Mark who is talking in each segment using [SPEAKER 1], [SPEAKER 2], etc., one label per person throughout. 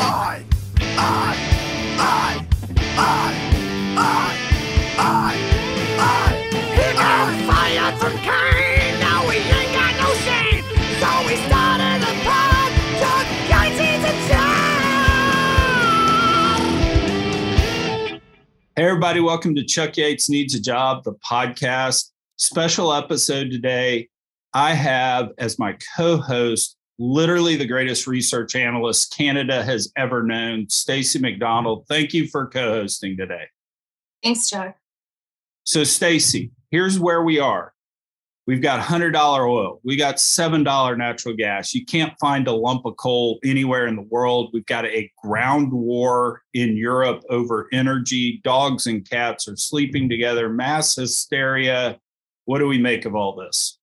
[SPEAKER 1] I, I, I, I, I, I, I. He got fired from Kayne. Now we ain't got no shame. So we started a pod. Yates needs a job.
[SPEAKER 2] Hey, everybody, welcome to Chuck Yates Needs a Job, the podcast. Special episode today. I have as my co host literally the greatest research analyst Canada has ever known, Stacy McDonald. Thank you for co hosting today.
[SPEAKER 3] Thanks, Chuck.
[SPEAKER 2] So, Stacy, here's where we are. We've got $100 oil. We got $7 natural gas. You can't find a lump of coal anywhere in the world. We've got a ground war in Europe over energy. Dogs and cats are sleeping together, mass hysteria. What do we make of all this?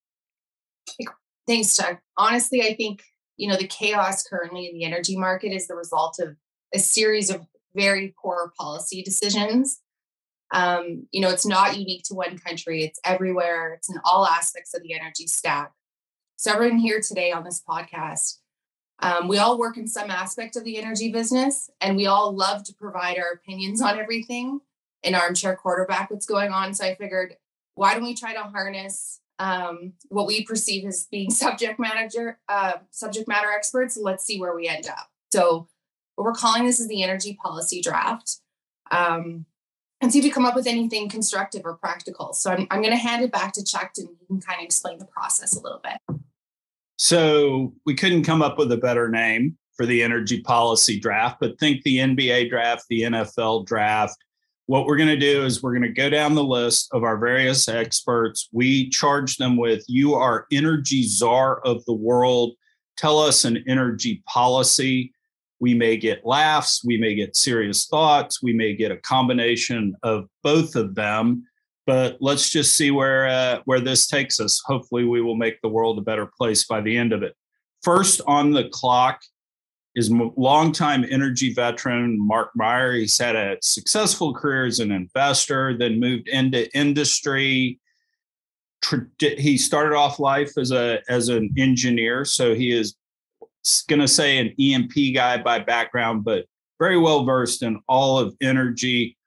[SPEAKER 3] Thanks, Chuck. Honestly, I think you know the chaos currently in the energy market is the result of a series of very poor policy decisions. Um, you know, it's not unique to one country; it's everywhere. It's in all aspects of the energy stack. So, everyone here today on this podcast, um, we all work in some aspect of the energy business, and we all love to provide our opinions on everything. In armchair quarterback, what's going on? So, I figured, why don't we try to harness um, what we perceive as being subject manager uh, subject matter experts. Let's see where we end up. So what we're calling this is the energy policy draft. Um, and see if we come up with anything constructive or practical. So I'm, I'm going to hand it back to Chuck and he can kind of explain the process a little bit.
[SPEAKER 2] So we couldn't come up with a better name for the energy policy draft, but think the NBA draft, the NFL draft, what we're going to do is we're going to go down the list of our various experts. We charge them with you are energy czar of the world. Tell us an energy policy. We may get laughs, we may get serious thoughts, we may get a combination of both of them. But let's just see where uh, where this takes us. Hopefully, we will make the world a better place by the end of it. First on the clock is longtime energy veteran Mark Meyer. He's had a successful career as an investor, then moved into industry. He started off life as a as an engineer, so he is going to say an E&P guy by background, but very well versed in all of energy.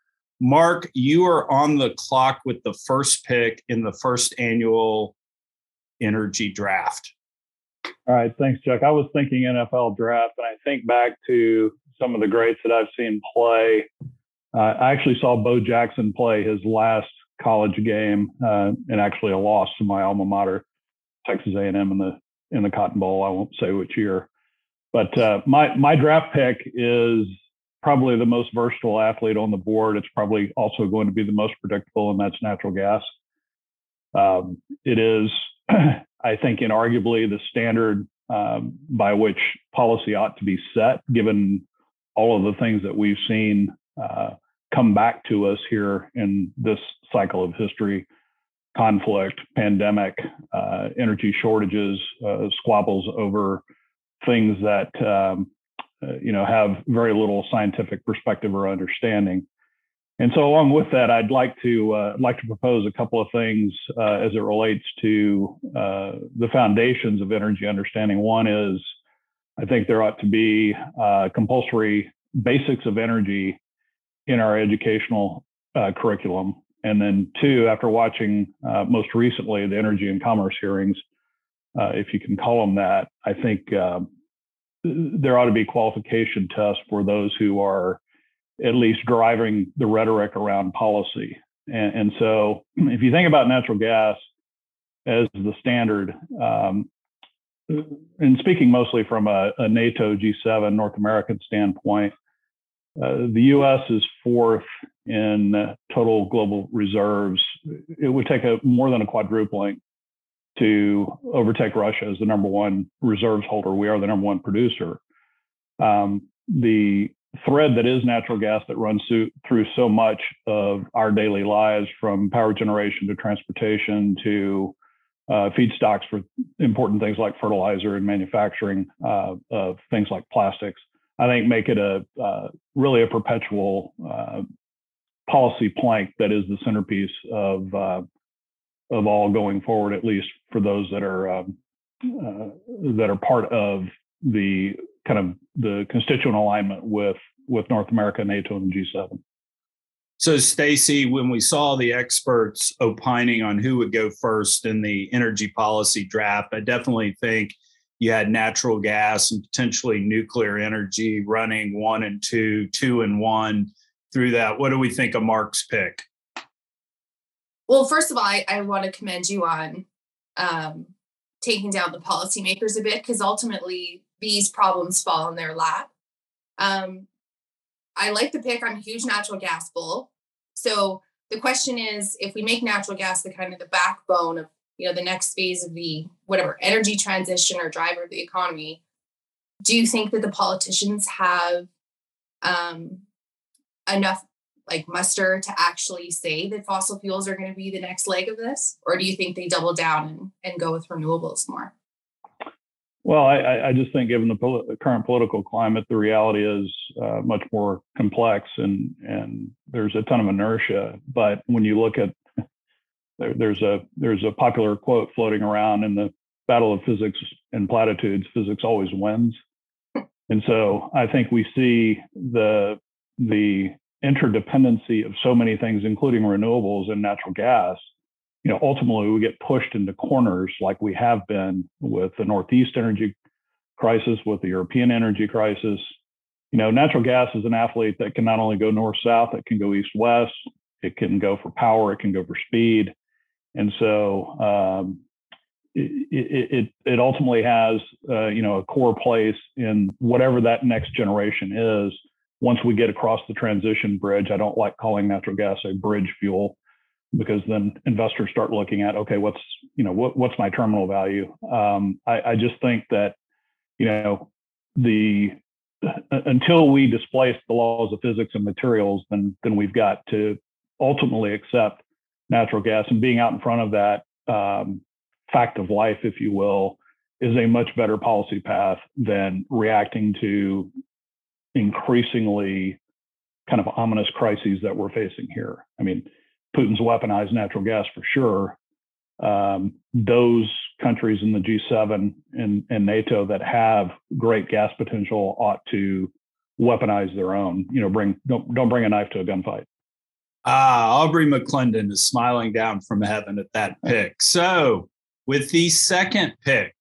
[SPEAKER 2] Mark, you are on the clock with the first pick in the first annual energy draft.
[SPEAKER 4] All right, thanks, Chuck. I was thinking NFL draft, and I think back to some of the greats that I've seen play. Uh, I actually saw Bo Jackson play his last college game, uh, and actually a loss to my alma mater, Texas A&M, in the in the Cotton Bowl. I won't say which year, but uh, my my draft pick is probably the most versatile athlete on the board. It's probably also going to be the most predictable, and that's natural gas. Um, it is I think, inarguably the standard um, by which policy ought to be set, given all of the things that we've seen uh, come back to us here in this cycle of history conflict, pandemic, uh, energy shortages, uh, squabbles over things that um, uh, you know have very little scientific perspective or understanding. And so, along with that, I'd like to uh, like to propose a couple of things uh, as it relates to uh, the foundations of energy understanding. One is, I think there ought to be uh, compulsory basics of energy in our educational uh, curriculum. And then, two, after watching uh, most recently the energy and commerce hearings, if you can call them that, I think there ought to be qualification tests for those who are at least driving the rhetoric around policy. And, and so, if you think about natural gas as the standard, um, and speaking mostly from a, a, NATO G7 North American standpoint, uh, the U.S. is fourth in total global reserves. It would take a more than a quadrupling to overtake Russia as the number one reserves holder. We are the number one producer. Um, the thread that is natural gas that runs through, through so much of our daily lives from power generation to transportation to uh, feedstocks for important things like fertilizer and manufacturing uh, of things like plastics. I think make it a uh, really a perpetual uh, policy plank that is the centerpiece of uh, of all going forward, at least for those that are um, uh, that are part of the kind of the constituent alignment with with North America, NATO, and G7.
[SPEAKER 2] So, Stacy, when we saw the experts opining on who would go first in the energy policy draft, I definitely think you had natural gas and potentially nuclear energy running one and two, two and one through that. What do we think of Mark's pick?
[SPEAKER 3] Well, first of all, I, I want to commend you on um, taking down the policymakers a bit because ultimately these problems fall in their lap. Um, I like the pick. I'm a huge natural gas bull. So the question is, if we make natural gas the kind of the backbone of you know the next phase of the whatever energy transition or driver of the economy, do you think that the politicians have um, enough like muster to actually say that fossil fuels are going to be the next leg of this, or do you think they double down and, and go with renewables more?
[SPEAKER 4] Well, I, I just think, given the pol- current political climate, the reality is uh, much more complex, and and there's a ton of inertia. But when you look at there, there's a there's a popular quote floating around in the battle of physics and platitudes: physics always wins. And so I think we see the the interdependency of so many things, including renewables and natural gas, you know, ultimately we get pushed into corners like we have been with the Northeast energy crisis, with the European energy crisis. You know, natural gas is an athlete that can not only go north south, it can go east west, it can go for power, it can go for speed, and so um, it, it, it ultimately has uh, you know a core place in whatever that next generation is. Once we get across the transition bridge, I don't like calling natural gas a bridge fuel because then investors start looking at okay what's you know what, what's my terminal value? Um, I, I, just think that you know the until we displace the laws of physics and materials then then we've got to ultimately accept natural gas. And being out in front of that um, fact of life if you will is a much better policy path than reacting to increasingly kind of ominous crises that we're facing here. I mean Putin's weaponized natural gas for sure. Um, those countries in the G7 and, and, NATO that have great gas potential ought to weaponize their own. You know, bring don't don't bring a knife to a gunfight.
[SPEAKER 2] Ah, Aubrey McClendon is smiling down from heaven at that pick. So, with the second pick,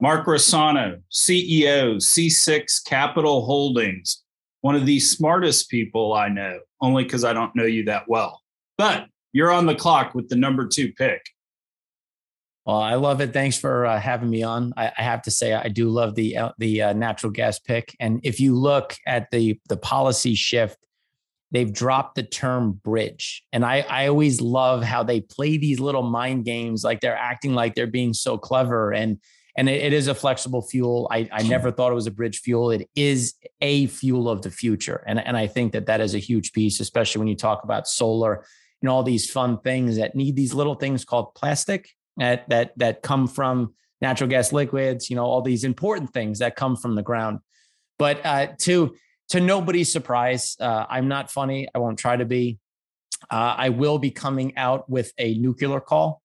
[SPEAKER 2] Mark Rossano, CEO, C6 Capital Holdings, one of the smartest people I know, only because I don't know you that well. But you're on the clock with the number two pick.
[SPEAKER 5] Well, I love it. Thanks for uh, having me on. I, I, have to say, I do love the uh, the uh, natural gas pick. And if you look at the the policy shift, they've dropped the term bridge. And I I always love how they play these little mind games, like they're acting like they're being so clever. And and it, it is a flexible fuel. I I never thought it was a bridge fuel. It is a fuel of the future. And and I think that that is a huge piece, especially when you talk about solar and all these fun things that need these little things called plastic that that that come from natural gas liquids you know all these important things that come from the ground. But uh, to to nobody's surprise uh, i'm not funny. I won't try to be. Uh, i will be coming out with a nuclear call.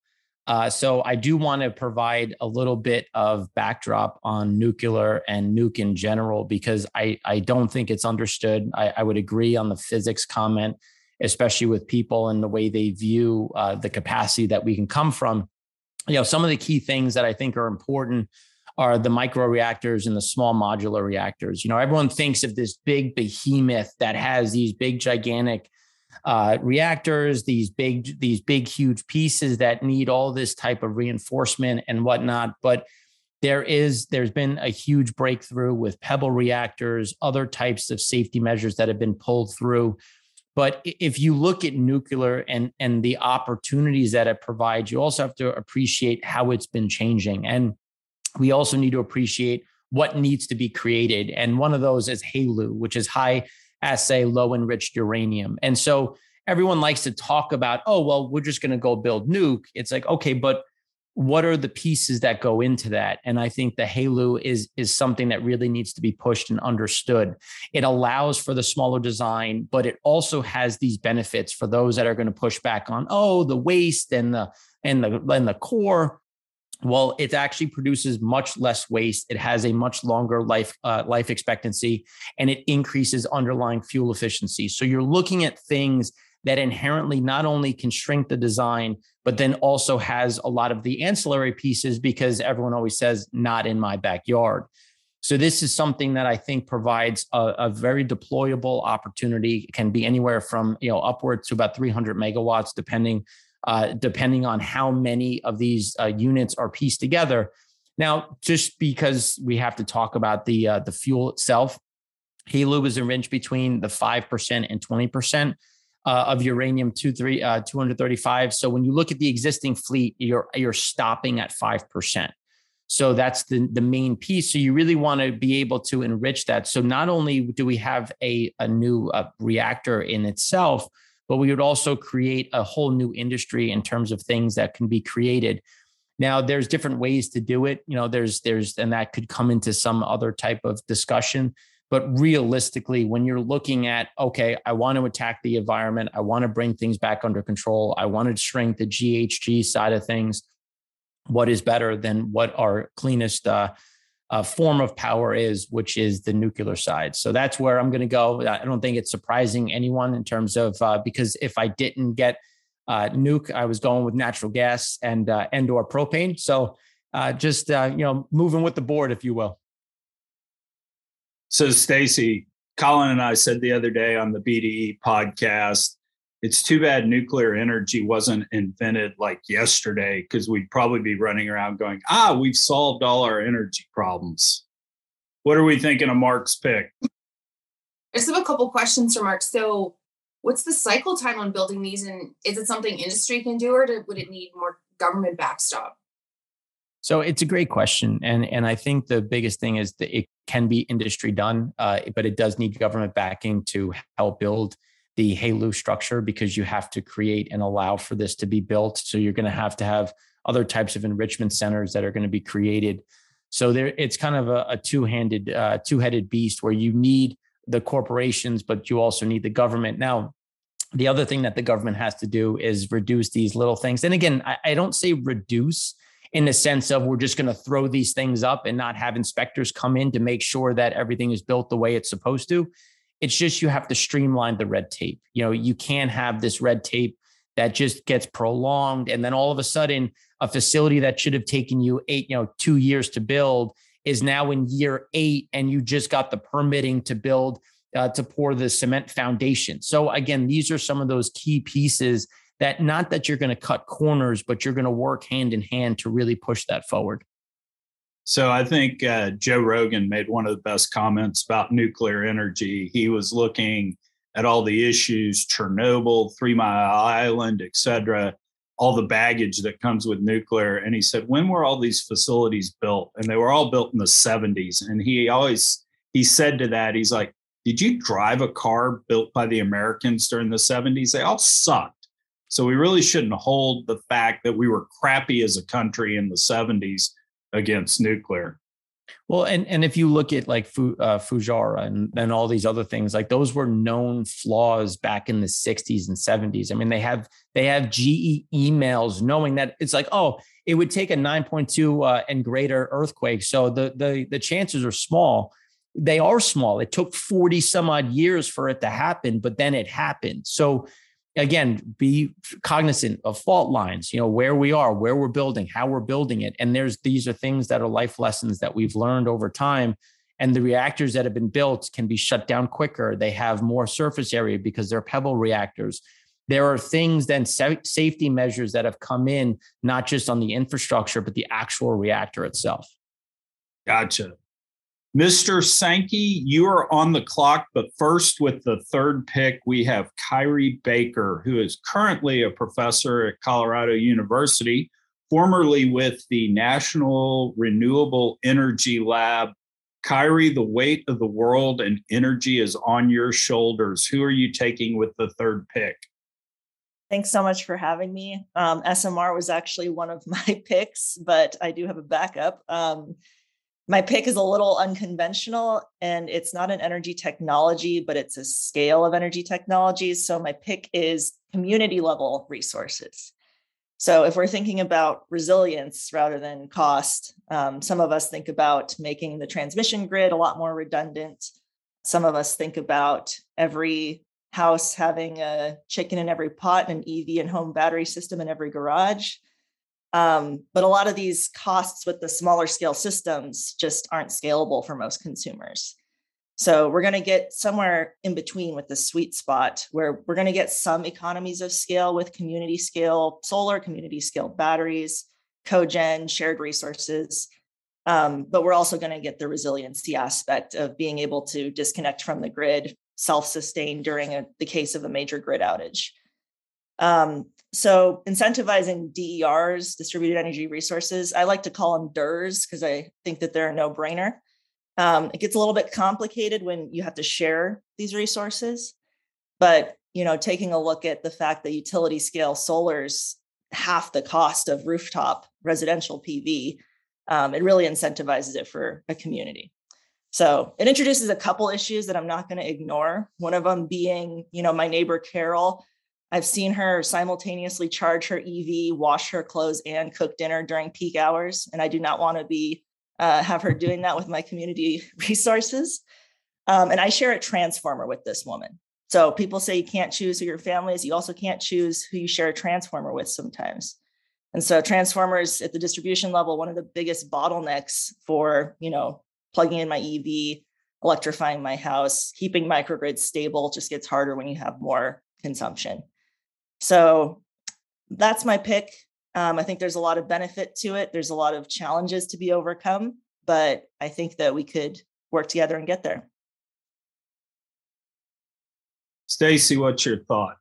[SPEAKER 5] Uh, so i do want to provide a little bit of backdrop on nuclear and nuke in general because i i don't think it's understood. I, I would agree on the physics comment especially with people and the way they view uh, the capacity that we can come from. You know, some of the key things that I think are important are the micro reactors and the small modular reactors. You know, everyone thinks of this big behemoth that has these big, gigantic uh, reactors, these big, these big, huge pieces that need all this type of reinforcement and whatnot. But there is, there's been a huge breakthrough with pebble reactors, other types of safety measures that have been pulled through but if you look at nuclear and and the opportunities that it provides, you also have to appreciate how it's been changing. And we also need to appreciate what needs to be created. And one of those is HALEU, which is high assay low enriched uranium. And so everyone likes to talk about, oh, well, we're just going to go build nuke. It's like, okay, but what are the pieces that go into that and i think the HALEU is is something that really needs to be pushed and understood it allows for the smaller design but it also has these benefits for those that are going to push back on oh the waste and the and the and the core well, it actually produces much less waste. It has a much longer life uh, life expectancy, and it increases underlying fuel efficiency. So you're looking at things that inherently not only can shrink the design, but then also has a lot of the ancillary pieces because everyone always says, "Not in my backyard." So this is something that I think provides a, a, very deployable opportunity. It can be anywhere from you know upwards to about 300 megawatts, depending uh, depending on how many of these uh, units are pieced together. Now, just because we have to talk about the uh, the fuel itself, HALEU is enriched between the five percent and twenty percent. Uh, of uranium two three uh, 235. So when you look at the existing fleet, you're you're stopping at five percent. So that's the, the main piece. So you really want to be able to enrich that. So not only do we have a, a new uh, reactor in itself, but we would also create a whole new industry in terms of things that can be created. Now there's different ways to do it. You know, there's there's and that could come into some other type of discussion. But realistically, when you're looking at, okay, I want to attack the environment, I want to bring things back under control, I want to shrink the GHG side of things what is better than what our cleanest uh, uh, form of power is, which is the nuclear side. So that's where I'm going to go. I don't think it's surprising anyone in terms of uh, because if I didn't get uh, nuke, I was going with natural gas and uh, and or propane. So uh, just you know moving with the board, if you will.
[SPEAKER 2] So Stacy, Colin and I said the other day on the BDE podcast it's too bad nuclear energy wasn't invented like yesterday because we'd probably be running around going, ah, we've solved all our energy problems. What are we thinking of Mark's pick?
[SPEAKER 3] I just have a couple questions for Mark. So, what's the cycle time on building these, and is it something industry can do, or would it need more government backstop?
[SPEAKER 5] So it's a great question, and and I think the biggest thing is that it can be industry done, uh, but it does need government backing to help build the HALEU structure because you have to create and allow for this to be built. So you're going to have to have other types of enrichment centers that are going to be created. So there, it's kind of a, a two-handed, uh, two-headed beast where you need the corporations, but you also need the government. Now, the other thing that the government has to do is reduce these little things. And again, I, I don't say reduce in the sense of we're just going to throw these things up and not have inspectors come in to make sure that everything is built the way it's supposed to. It's just you have to streamline the red tape. You know, you can't have this red tape that just gets prolonged. And then all of a sudden, a facility that should have taken you eight, you know, two years to build is now in year eight, and you just got the permitting to build uh, to pour the cement foundation. So again, these are some of those key pieces that not that you're going to cut corners, but you're going to work hand in hand to really push that forward.
[SPEAKER 2] So I think uh, Joe Rogan made one of the best comments about nuclear energy. He was looking at all the issues, Chernobyl, Three Mile Island, et cetera, all the baggage that comes with nuclear. And he said, when were all these facilities built? And they were all built in the 70s. And he always he said to that, he's like, did you drive a car built by the Americans during the 70s? They all sucked. So we really shouldn't hold the fact that we were crappy as a country in the 70s against nuclear.
[SPEAKER 5] Well, and and if you look at like Fu, uh, Fukushima and and all these other things, like those were known flaws back in the 60s and 70s. I mean, they have they have GE emails knowing that it's like, oh, it would take a 9.2 uh, and greater earthquake, so the the the chances are small. They are small. It took 40 some odd years for it to happen, but then it happened. So again be cognizant of fault lines you know where we are where we're building how we're building it. And there's these are things that are life lessons that we've learned over time. And the reactors that have been built can be shut down quicker. They have more surface area because they're pebble reactors. There are things then safety measures that have come in not just on the infrastructure but the actual reactor itself.
[SPEAKER 2] Gotcha Mr. Sankey, you are on the clock, but first with the third pick, we have Kyri Baker, who is currently a professor at Colorado University, formerly with the National Renewable Energy Lab. Kyri, the weight of the world and energy is on your shoulders. Who are you taking with the third pick?
[SPEAKER 6] Thanks so much for having me. Um, SMR was actually one of my picks, but I do have a backup. Um, my pick is a little unconventional and it's not an energy technology, but it's a scale of energy technologies. So my pick is community level resources. So, if we're thinking about resilience rather than cost, um, some of us think about making the transmission grid a lot more redundant. Some of us think about every house having a chicken in every pot and an EV and home battery system in every garage. Um, but a lot of these costs with the smaller scale systems just aren't scalable for most consumers. So we're going to get somewhere in between with the sweet spot where we're going to get some economies of scale with community scale solar, community scale batteries, cogen, shared resources. Um, but we're also going to get the resiliency aspect of being able to disconnect from the grid, self sustain during a, the case of a major grid outage. Um, so incentivizing DERs, distributed energy resources, I like to call them DERs because I think that they're a no brainer. Um, it gets a little bit complicated when you have to share these resources, but you know, taking a look at the fact that utility scale solar's half the cost of rooftop residential PV, um, it really incentivizes it for a community. So it introduces a couple issues that I'm not going to ignore. One of them being, you know, my neighbor Carol. I've seen her simultaneously charge her EV, wash her clothes, and cook dinner during peak hours, and I do not want to be uh, have her doing that with my community resources. Um, and I share a transformer with this woman. So people say you can't choose who your family is. You also can't choose who you share a transformer with sometimes. And so transformers at the distribution level, one of the biggest bottlenecks for, you know, plugging in my EV, electrifying my house, keeping microgrids stable just gets harder when you have more consumption. So that's my pick. Um, I think there's a lot of benefit to it. There's a lot of challenges to be overcome, but I think that we could work together and get there.
[SPEAKER 2] Stacy, what's your thought?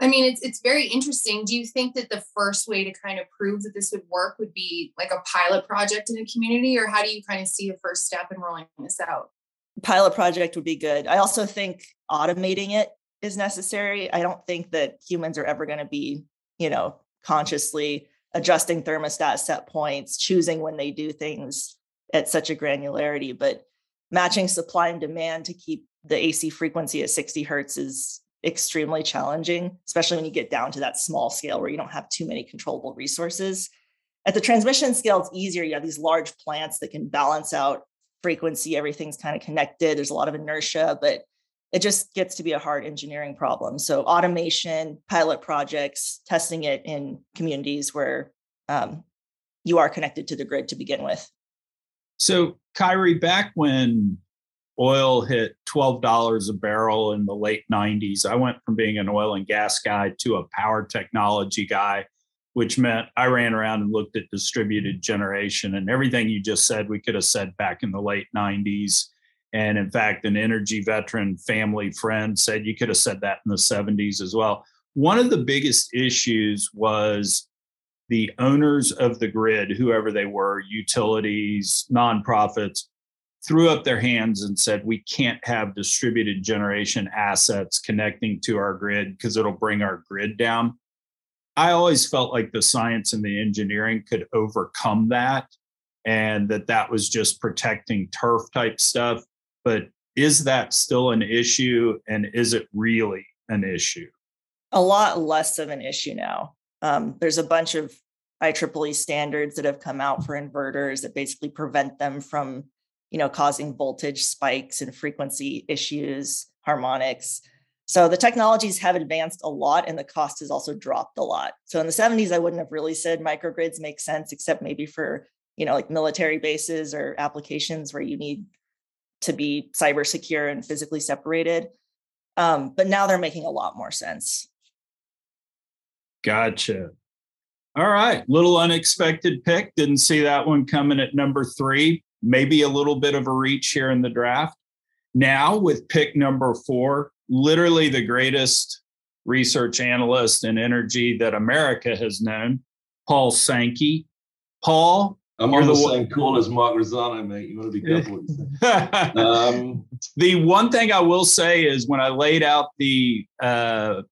[SPEAKER 3] I mean, it's it's very interesting. Do you think that the first way to kind of prove that this would work would be like a pilot project in a community, or how do you kind of see the first step in rolling this out?
[SPEAKER 6] Pilot project would be good. I also think automating it is necessary. I don't think that humans are ever going to be, you know, consciously adjusting thermostat set points, choosing when they do things at such a granularity, but matching supply and demand to keep the AC frequency at 60 hertz is extremely challenging, especially when you get down to that small scale where you don't have too many controllable resources. At the transmission scale, it's easier. You have these large plants that can balance out frequency, everything's kind of connected. There's a lot of inertia, but it just gets to be a hard engineering problem. So automation, pilot projects, testing it in communities where um, you are connected to the grid to begin with.
[SPEAKER 2] So, Kyri, back when oil hit $12 a barrel in the late 90s, I went from being an oil and gas guy to a power technology guy, which meant I ran around and looked at distributed generation and everything you just said, we could have said back in the late 90s. And in fact, an energy veteran family friend said you could have said that in the 70s as well. One of the biggest issues was the owners of the grid, whoever they were, utilities, nonprofits, threw up their hands and said, We can't have distributed generation assets connecting to our grid because it'll bring our grid down. I always felt like the science and the engineering could overcome that and that that was just protecting turf type stuff but is that still an issue and is it really an issue?
[SPEAKER 6] A lot less of an issue now. Um, there's a bunch of IEEE standards that have come out for inverters that basically prevent them from, you know, causing voltage spikes and frequency issues, harmonics. So the technologies have advanced a lot and the cost has also dropped a lot. So in the 70s, I wouldn't have really said microgrids make sense, except maybe for, you know, like military bases or applications where you need to be cyber secure and physically separated. Um, but now they're making a lot more sense.
[SPEAKER 2] Gotcha. All right. Little unexpected pick. Didn't see that one coming at number three. Maybe a little bit of a reach here in the draft. Now, with pick number four, literally the greatest research analyst in energy that America has known, Paul Sankey. Paul,
[SPEAKER 7] I'm on the, the same call as Mark Rossano, mate. You want to be careful what
[SPEAKER 2] um, the one thing I will say is when I laid out the uh,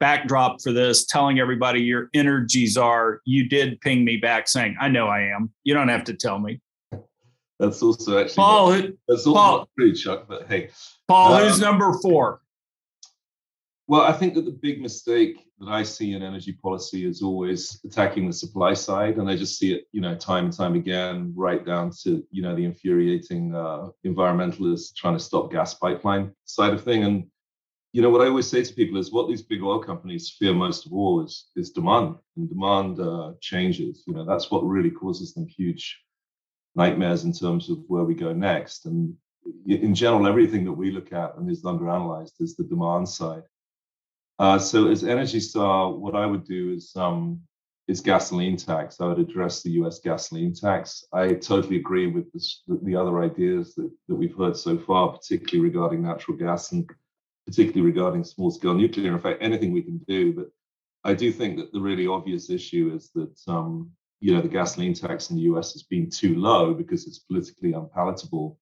[SPEAKER 2] backdrop for this, telling everybody your energy czar, you did ping me back saying, I know I am. You don't have to tell me.
[SPEAKER 7] That's also actually
[SPEAKER 2] Paul.
[SPEAKER 7] That's also Paul, true, Chuck, but hey.
[SPEAKER 2] Paul, um, who's number four?
[SPEAKER 7] Well, I think that the big mistake that I see in energy policy is always attacking the supply side, and I just see it, you know, time and time again, right down to you know the infuriating uh, environmentalists trying to stop gas pipeline side of thing. And you know what I always say to people is, what these big oil companies fear most of all is is demand, and demand uh, changes. You know, that's what really causes them huge nightmares in terms of where we go next. And in general, everything that we look at and is underanalyzed is the demand side. Uh, so as energy czar, what I would do is um, is gasoline tax. I would address the U.S. gasoline tax. I totally agree with this, the other ideas that, that we've heard so far, particularly regarding natural gas and particularly regarding small-scale nuclear. In fact, anything we can do. But I do think that the really obvious issue is that um, you know the gasoline tax in the U.S. has been too low because it's politically unpalatable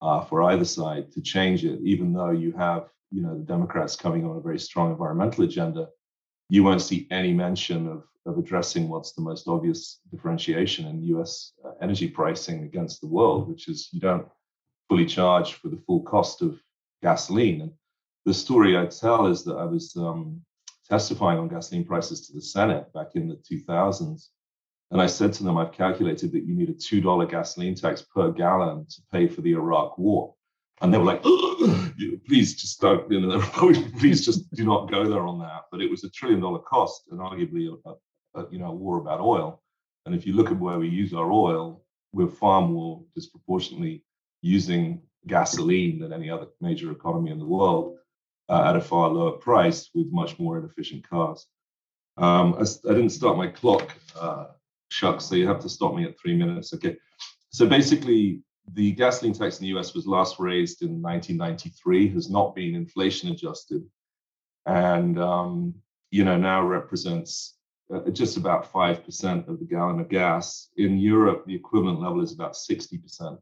[SPEAKER 7] uh, for either side to change it, even though you have you know the Democrats coming on a very strong environmental agenda, you won't see any mention of of addressing what's the most obvious differentiation in U.S. Uh, energy pricing against the world, which is you don't fully charge for the full cost of gasoline. And the story I tell is that I was um, testifying on gasoline prices to the Senate back in the 2000s. And I said to them, I've calculated that you need a $2 gasoline tax per gallon to pay for the Iraq war and they were like, please just don't, you know, please just do not go there on that. But it was a trillion dollar cost and arguably a, a, you know, a war about oil. And if you look at where we use our oil, we're far more disproportionately using gasoline than any other major economy in the world uh, at a far lower price with much more inefficient cars. Um, I, I, didn't start my clock, uh, Chuck, so you have to stop me at three minutes. Okay. So basically, the gasoline tax in the US was last raised in 1993, has not been inflation adjusted, and um, you know now represents uh, just about five percent of the gallon of gas. In Europe, the equivalent level is about 60 percent.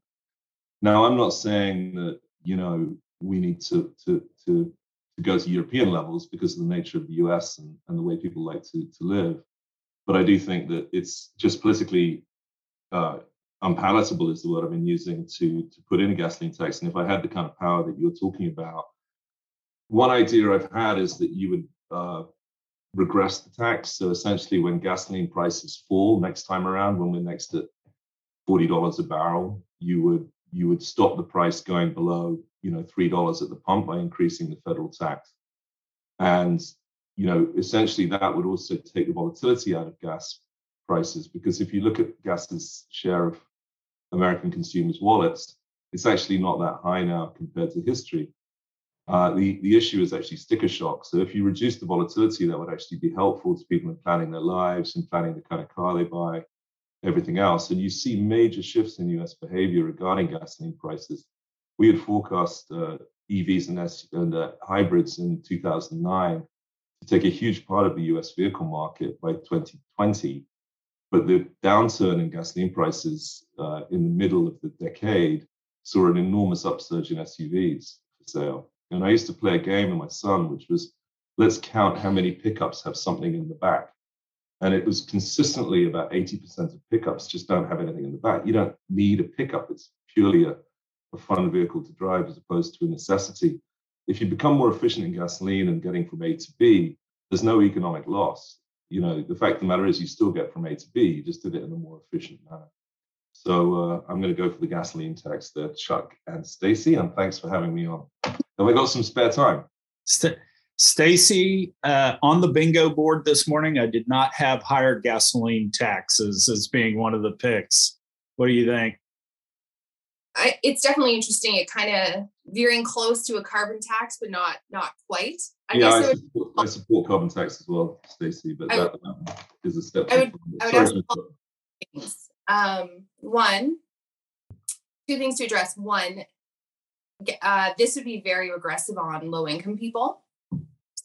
[SPEAKER 7] Now, I'm not saying that you know we need to to to to go to European levels because of the nature of the US and, and the way people like to, to live. But I do think that it's just politically uh, unpalatable is the word I've been using to to put in a gasoline tax. And if I had the kind of power that you're talking about, one idea I've had is that you would uh, regress the tax. So essentially, when gasoline prices fall next time around, when we're next at forty dollars a barrel, you would you would stop the price going below you know three dollars at the pump by increasing the federal tax. And you know essentially that would also take the volatility out of gas prices because if you look at gas's share of American consumers' wallets, it's actually not that high now compared to history. Uh, the, the issue is actually sticker shock. So if you reduce the volatility, that would actually be helpful to people in planning their lives and planning the kind of car they buy, everything else. And you see major shifts in US behavior regarding gasoline prices. We had forecast uh, EVs and, S- and uh, hybrids in 2009 to take a huge part of the US vehicle market by 2020. But the downturn in gasoline prices uh, in the middle of the decade saw an enormous upsurge in SUVs for sale. And I used to play a game with my son, which was let's count how many pickups have something in the back. And it was consistently about 80% of pickups just don't have anything in the back. You don't need a pickup, it's purely a, a fun vehicle to drive as opposed to a necessity. If you become more efficient in gasoline and getting from A to B, there's no economic loss you know, the fact of the matter is you still get from A to B, you just did it in a more efficient manner. So uh, I'm going to go for the gasoline tax there, Chuck and Stacy, and thanks for having me on. Have I got some spare time?
[SPEAKER 2] St- Stacy, uh, on the bingo board this morning, I did not have higher gasoline taxes as being one of the picks. What do you think?
[SPEAKER 3] I, it's definitely interesting. It kind of veering close to a carbon tax, but not not quite.
[SPEAKER 7] I yeah, I support, I support, carbon tax as well, Stacy, but that um, is a step. I would, I would
[SPEAKER 3] ask things. Um, one, two things to address. One, uh, this would be very regressive on low income people.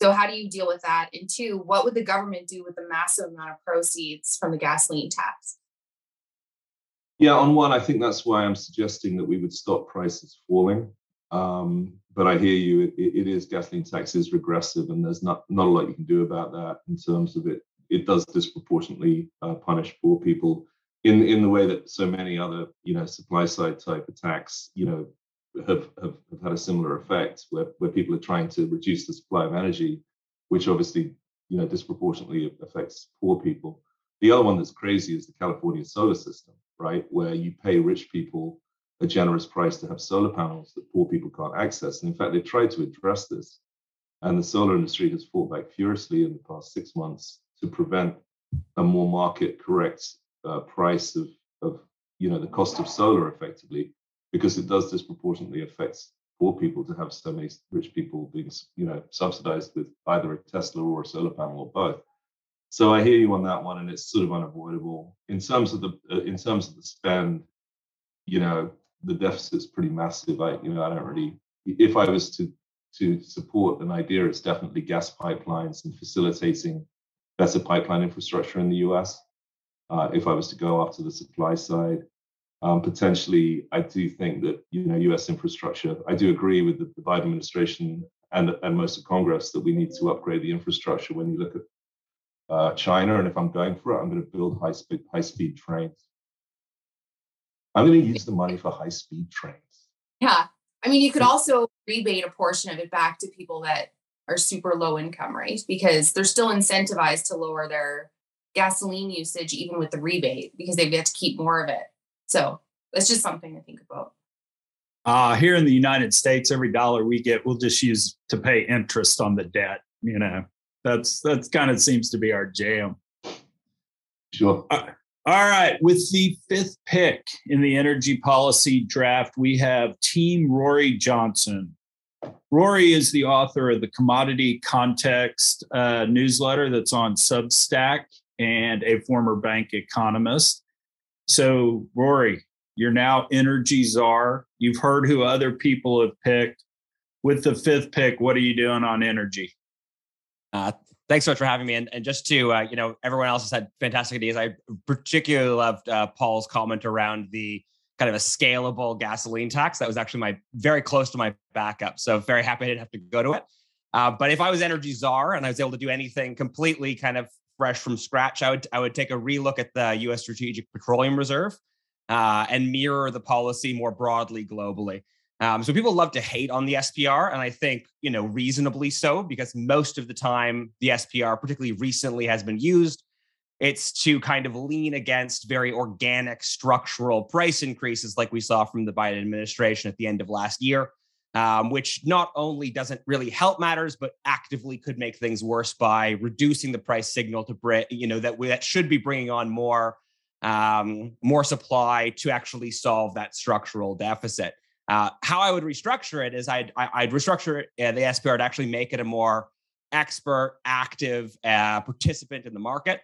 [SPEAKER 3] So, how do you deal with that? And two, what would the government do with the massive amount of proceeds from the gasoline tax?
[SPEAKER 7] Yeah, on one, I think that's why I'm suggesting that we would stop prices falling. Um, but I hear you. It, it is gasoline tax is regressive, and there's not not a lot you can do about that in terms of it. It does disproportionately uh, punish poor people in in the way that so many other you know supply side type attacks you know have, have, have had a similar effect where, where people are trying to reduce the supply of energy, which obviously you know disproportionately affects poor people. The other one that's crazy is the California solar system, right? Where you pay rich people a generous price to have solar panels that poor people can't access. And in fact, they've tried to address this. And the solar industry has fought back furiously in the past six months to prevent a more market correct uh, price of, of you know the cost of solar effectively because it does disproportionately affect poor people to have so many rich people being you know subsidized with either a tesla or a solar panel or both so i hear you on that one and it's sort of unavoidable in terms of the uh, in terms of the spend you know the deficit's pretty massive i you know i don't really if i was to to support an idea it's definitely gas pipelines and facilitating better pipeline infrastructure in the us uh, if i was to go after the supply side um, potentially, I do think that you know U.S. infrastructure. I do agree with the, the Biden administration and and most of Congress that we need to upgrade the infrastructure. When you look at uh, China, and if I'm going for it, I'm going to build high speed high speed trains. I'm going to use the money for high speed trains.
[SPEAKER 3] Yeah, I mean, you could also rebate a portion of it back to people that are super low income, right? Because they're still incentivized to lower their gasoline usage even with the rebate because they get to keep more of it. So that's just something to think about.
[SPEAKER 2] Uh, here in the United States, every dollar we get, we'll just use to pay interest on the debt. You know, that's that's kind of seems to be our jam.
[SPEAKER 7] Sure.
[SPEAKER 2] Uh, all right. With the fifth pick in the energy policy draft, we have Team Rory Johnson. Rory is the author of the Commodity Context uh, newsletter that's on Substack and a former bank economist. So, Rory, you're now energy czar. You've heard who other people have picked. With the fifth pick, what are you doing on energy?
[SPEAKER 8] Uh, thanks so much for having me. And, and just to, uh, you know, everyone else has had fantastic ideas. I particularly loved uh, Paul's comment around the kind of a scalable gasoline tax. That was actually my very close to my backup. So very happy I didn't have to go to it. Uh, but if I was energy czar and I was able to do anything completely kind of fresh from scratch, I would I would take a relook at the U.S. Strategic Petroleum Reserve uh, and mirror the policy more broadly globally. Um, so people love to hate on the SPR, and I think you know reasonably so because most of the time the SPR, particularly recently, has been used. It's to kind of lean against very organic structural price increases like we saw from the Biden administration at the end of last year um, which not only doesn't really help matters, but actively could make things worse by reducing the price signal to bring, you know, that we, that should be bringing on more um, more supply to actually solve that structural deficit. Uh, how I would restructure it is I'd, I'd restructure it, uh, the SPR to actually make it a more expert, active uh, participant in the market.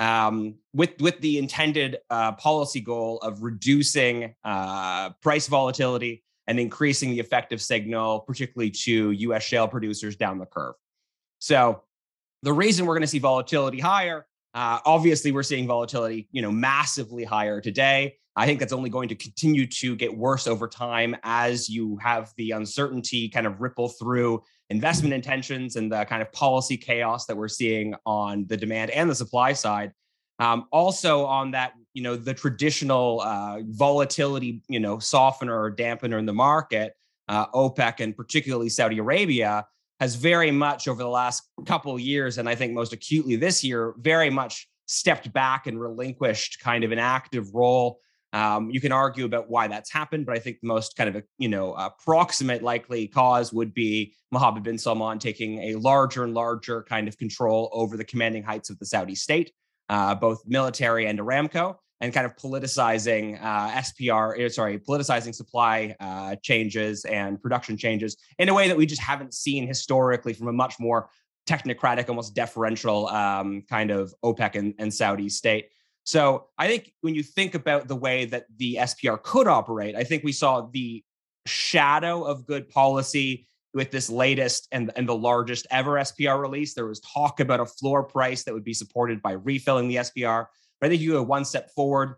[SPEAKER 8] Um, with with the intended uh, policy goal of reducing uh, price volatility and increasing the effective signal, particularly to US shale producers down the curve. So the reason we're going to see volatility higher, obviously we're seeing volatility, you know, massively higher today. I think that's only going to continue to get worse over time as you have the uncertainty kind of ripple through investment intentions and the kind of policy chaos that we're seeing on the demand and the supply side. Um, also on that, you know, the traditional uh, volatility, you know, softener or dampener in the market, uh, OPEC and particularly Saudi Arabia has very much over the last couple of years, and I think most acutely this year, very much stepped back and relinquished kind of an active role. Um, you can argue about why that's happened, but I think the most kind of a you know approximate likely cause would be Mohammed bin Salman taking a larger and larger kind of control over the commanding heights of the Saudi state uh, both military and Aramco, and kind of politicizing uh, SPR, eh, sorry, politicizing supply uh, changes and production changes in a way that we just haven't seen historically from a much more technocratic, almost deferential um, kind of OPEC and, and Saudi state. So I think when you think about the way that the SPR could operate, I think we saw the shadow of good policy with this latest and, and the largest ever SPR release. There was talk about a floor price that would be supported by refilling the SPR. But I think you go one step forward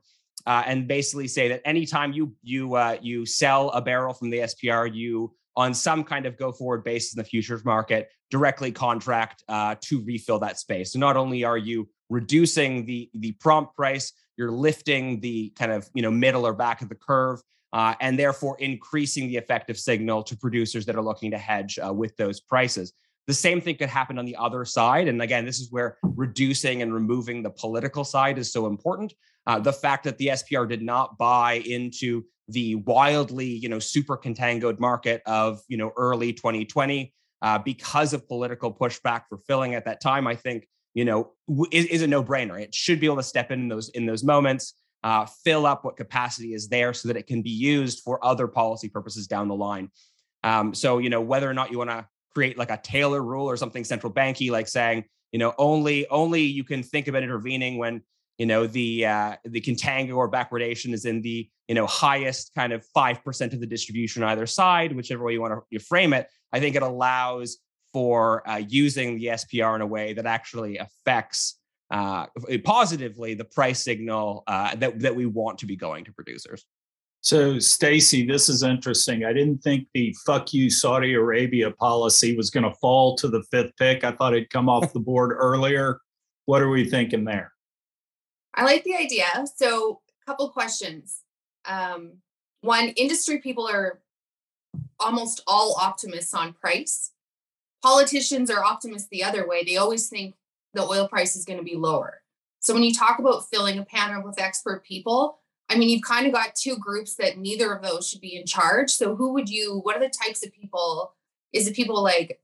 [SPEAKER 8] uh, and basically say that anytime you you uh, you sell a barrel from the SPR, you on some kind of go forward basis in the futures market directly contract uh, to refill that space. So not only are you reducing the the prompt price, you're lifting the kind of you know middle or back of the curve uh, and therefore increasing the effective signal to producers that are looking to hedge uh, with those prices. The same thing could happen on the other side. And again, this is where reducing and removing the political side is so important. Uh, the fact that the SPR did not buy into the wildly, you know, super contangoed market of, you know, early 2020 uh, because of political pushback for filling at that time, I think, you know, is, is a no-brainer. It should be able to step in, those in those moments, uh, fill up what capacity is there, so that it can be used for other policy purposes down the line. Um, so, you know, whether or not you want to create like a Taylor rule or something central banky, like saying, you know, only only you can think about intervening when you know the uh, the contango or backwardation is in the you know highest kind of five percent of the distribution on either side, whichever way you want to frame it. I think it allows for uh, using the SPR in a way that actually affects uh, positively the price signal uh, that that we want to be going to producers.
[SPEAKER 2] So, Stacy, this is interesting. I didn't think the fuck you Saudi Arabia policy was going to fall to the fifth pick. I thought it'd come off the board earlier. What are we thinking there?
[SPEAKER 3] I like the idea. So, a couple questions. Um, one, industry people are almost all optimists on price. Politicians are optimists the other way. They always think the oil price is going to be lower. So, when you talk about filling a panel with expert people, I mean, you've kind of got two groups that neither of those should be in charge. So, who would you, what are the types of people? Is it people like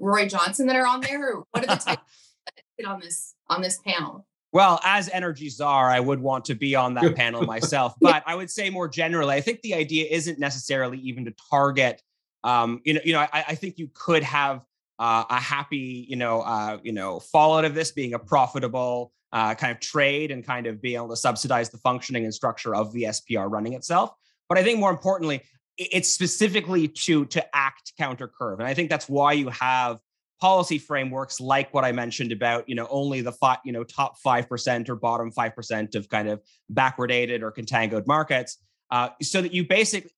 [SPEAKER 3] Rory Johnson that are on there? Or what are the types that sit on this on this panel?
[SPEAKER 8] Well, as energy czar, I would want to be on that panel myself. But I would say more generally, I think the idea isn't necessarily even to target. Um, you know, you know, I, I think you could have uh, a happy, you know, uh, you know, fallout of this being a profitable uh, kind of trade and kind of being able to subsidize the functioning and structure of the SPR running itself. But I think more importantly, it's specifically to to act counter curve, and I think that's why you have policy frameworks like what I mentioned about, you know, only the you know, top 5% or bottom 5% of kind of backwardated or contangoed markets. Uh, so that you basically,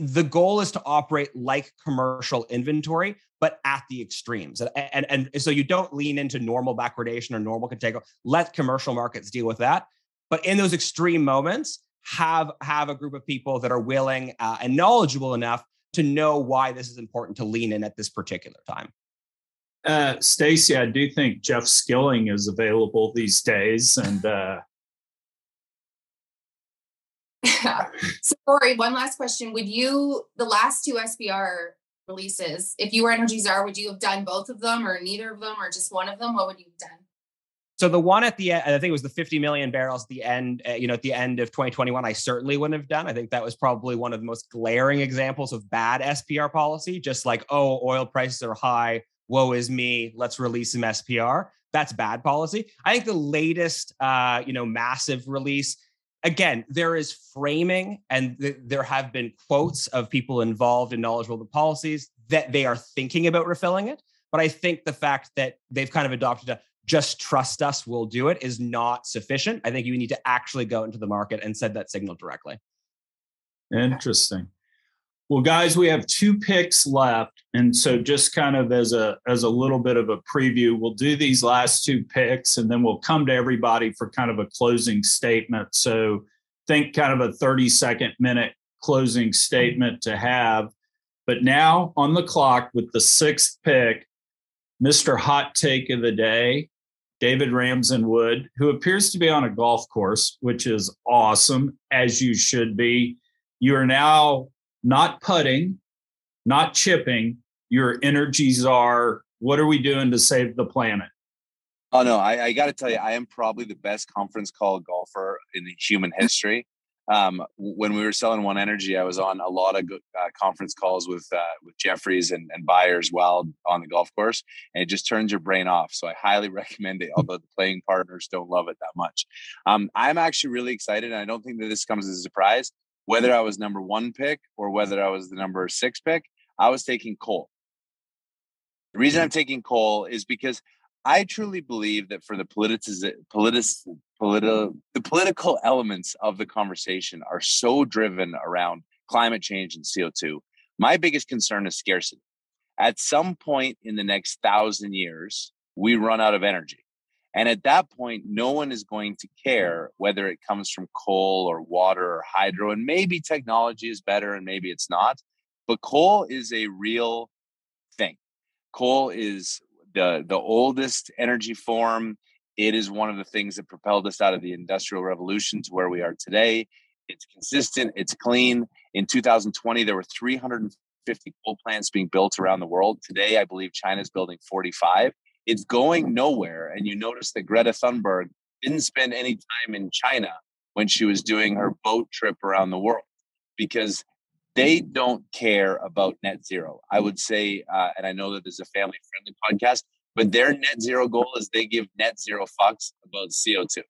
[SPEAKER 8] the goal is to operate like commercial inventory, but at the extremes. And, and, and so you don't lean into normal backwardation or normal contango. Let commercial markets deal with that. But in those extreme moments, have have a group of people that are willing uh, and knowledgeable enough to know why this is important to lean in at this particular time.
[SPEAKER 2] Uh, Stacy, I do think Jeff Skilling is available these days, and uh...
[SPEAKER 3] so Rory, one last question: Would you the last two SPR releases, if you were Energy Czar, would you have done both of them, or neither of them, or just one of them? What would you have done?
[SPEAKER 8] So the one at the end, I think it was the 50 million barrels at the end, uh, you know, at the end of 2021, I certainly wouldn't have done. I think that was probably one of the most glaring examples of bad SPR policy. Just like, oh, oil prices are high woe is me, let's release some SPR. That's bad policy. I think the latest, uh, you know, massive release, again, there is framing and th- there have been quotes of people involved in knowledgeable policies that they are thinking about refilling it. But I think the fact that they've kind of adopted a just trust us, we'll do it is not sufficient. I think you need to actually go into the market and send that signal directly.
[SPEAKER 2] Interesting. Well, guys, we have two picks left, and so just kind of as a as a little bit of a preview, we'll do these last two picks, and then we'll come to everybody for kind of a closing statement. So think kind of a 30 second minute closing statement to have. But now on the clock with the sixth pick, Mr. Hot Take of the Day, David Ramsden Wood, who appears to be on a golf course, which is awesome, as you should be. You are now not putting, not chipping. Your energies are What are we doing to save the planet?
[SPEAKER 9] Oh no, I, I got to tell you, I am probably the best conference call golfer in human history. Um, when we were selling One Energy, I was on a lot of uh, conference calls with uh, with Jefferies and, and buyers while on the golf course, and it just turns your brain off. So I highly recommend it. Although the playing partners don't love it that much, um, I'm actually really excited, and I don't think that this comes as a surprise whether I was number one pick or whether I was the number six pick, I was taking coal. The reason I'm mm-hmm. taking coal is because I truly believe that for the politics, politis, politi- the political elements of the conversation are so driven around climate change and CO2. My biggest concern is scarcity. At some point in the next thousand years, we run out of energy. And at that point, no one is going to mm-hmm. care whether it comes from coal or water or hydro. And maybe technology is better and maybe it's not. But coal is a real thing. Coal is the, the oldest energy form. It is one of the things that propelled us out of the Industrial Revolution to where we are today. It's consistent, it's clean. In 2020, there were 350 coal plants being built around the world. Today, I believe China's building 45 it's going nowhere. And you notice that Greta Thunberg didn't spend any time in China when she was doing her boat trip around the world because they don't care about net zero. I would say, uh, and I know that there's a family friendly podcast, but their net zero goal is they give net zero fucks about CO2.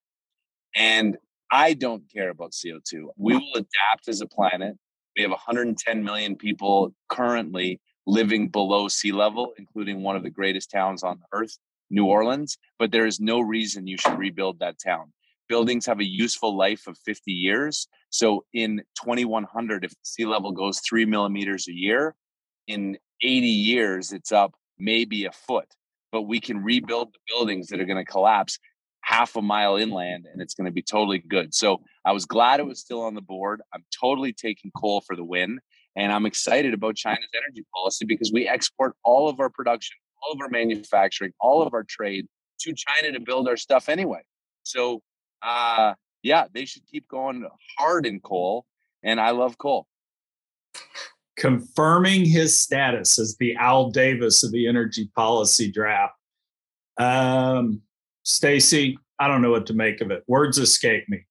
[SPEAKER 9] And I don't care about CO2. We will adapt as a planet. We have 110 million people currently living below sea level, including one of the greatest towns on earth, New Orleans. But there is no reason you should rebuild that town. Buildings have a useful life of 50 years. So in 2100, if sea level goes three millimeters a year, in 80 years, it's up maybe a foot. But we can rebuild the buildings that are going to collapse half a mile inland and it's going to be totally good. So I was glad it was still on the board. I'm totally taking coal for the win. And I'm excited about China's energy policy because we export all of our production, all of our manufacturing, all of our trade to China to build our stuff anyway. So, uh, yeah, they should keep going hard in coal. And I love coal.
[SPEAKER 2] Confirming his status as the Al Davis of the energy policy draft. Um, Stacy, I don't know what to make of it. Words escape me.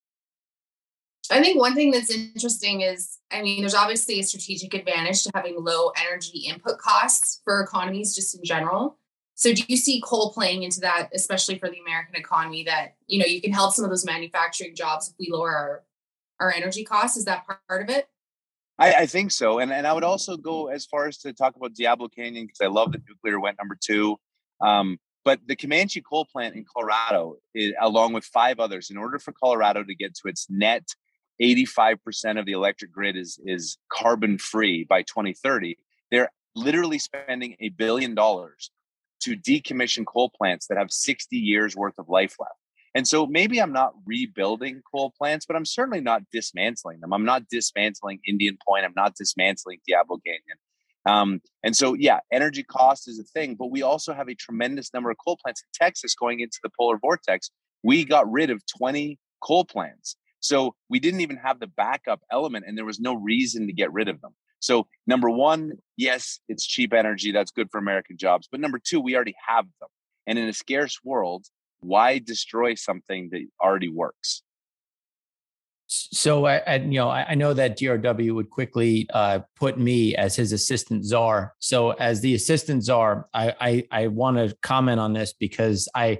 [SPEAKER 3] I think one thing that's interesting is, I mean, there's obviously a strategic advantage to having low energy input costs for economies just in general. So do you see coal playing into that, especially for the American economy, that, you know, you can help some of those manufacturing jobs if we lower our, our energy costs? Is that part of it?
[SPEAKER 9] I, I think so. And, and I would also go as far as to talk about Diablo Canyon because I love that nuclear went number two. Um, but the Comanche coal plant in Colorado, along with five others, in order for Colorado to get to its net 85% of the electric grid is is carbon free by 2030 they're literally spending a billion dollars to decommission coal plants that have 60 years worth of life left. And so maybe i'm not rebuilding coal plants but i'm certainly not dismantling them. I'm not dismantling indian point. I'm not dismantling diablo canyon. Um, and so yeah energy cost is a thing but we also have a tremendous number of coal plants in texas going into the polar vortex. We got rid of 20 coal plants so we didn't even have the backup element, and there was no reason to get rid of them. So, number one, yes, it's cheap energy. That's good for American jobs. But number two, we already have them. And in a scarce world, why destroy something that already works?
[SPEAKER 5] So, I, I you know, I, I, know that DRW would quickly uh, put me as his assistant czar. So, as the assistant czar, I, I, I want to comment on this because I,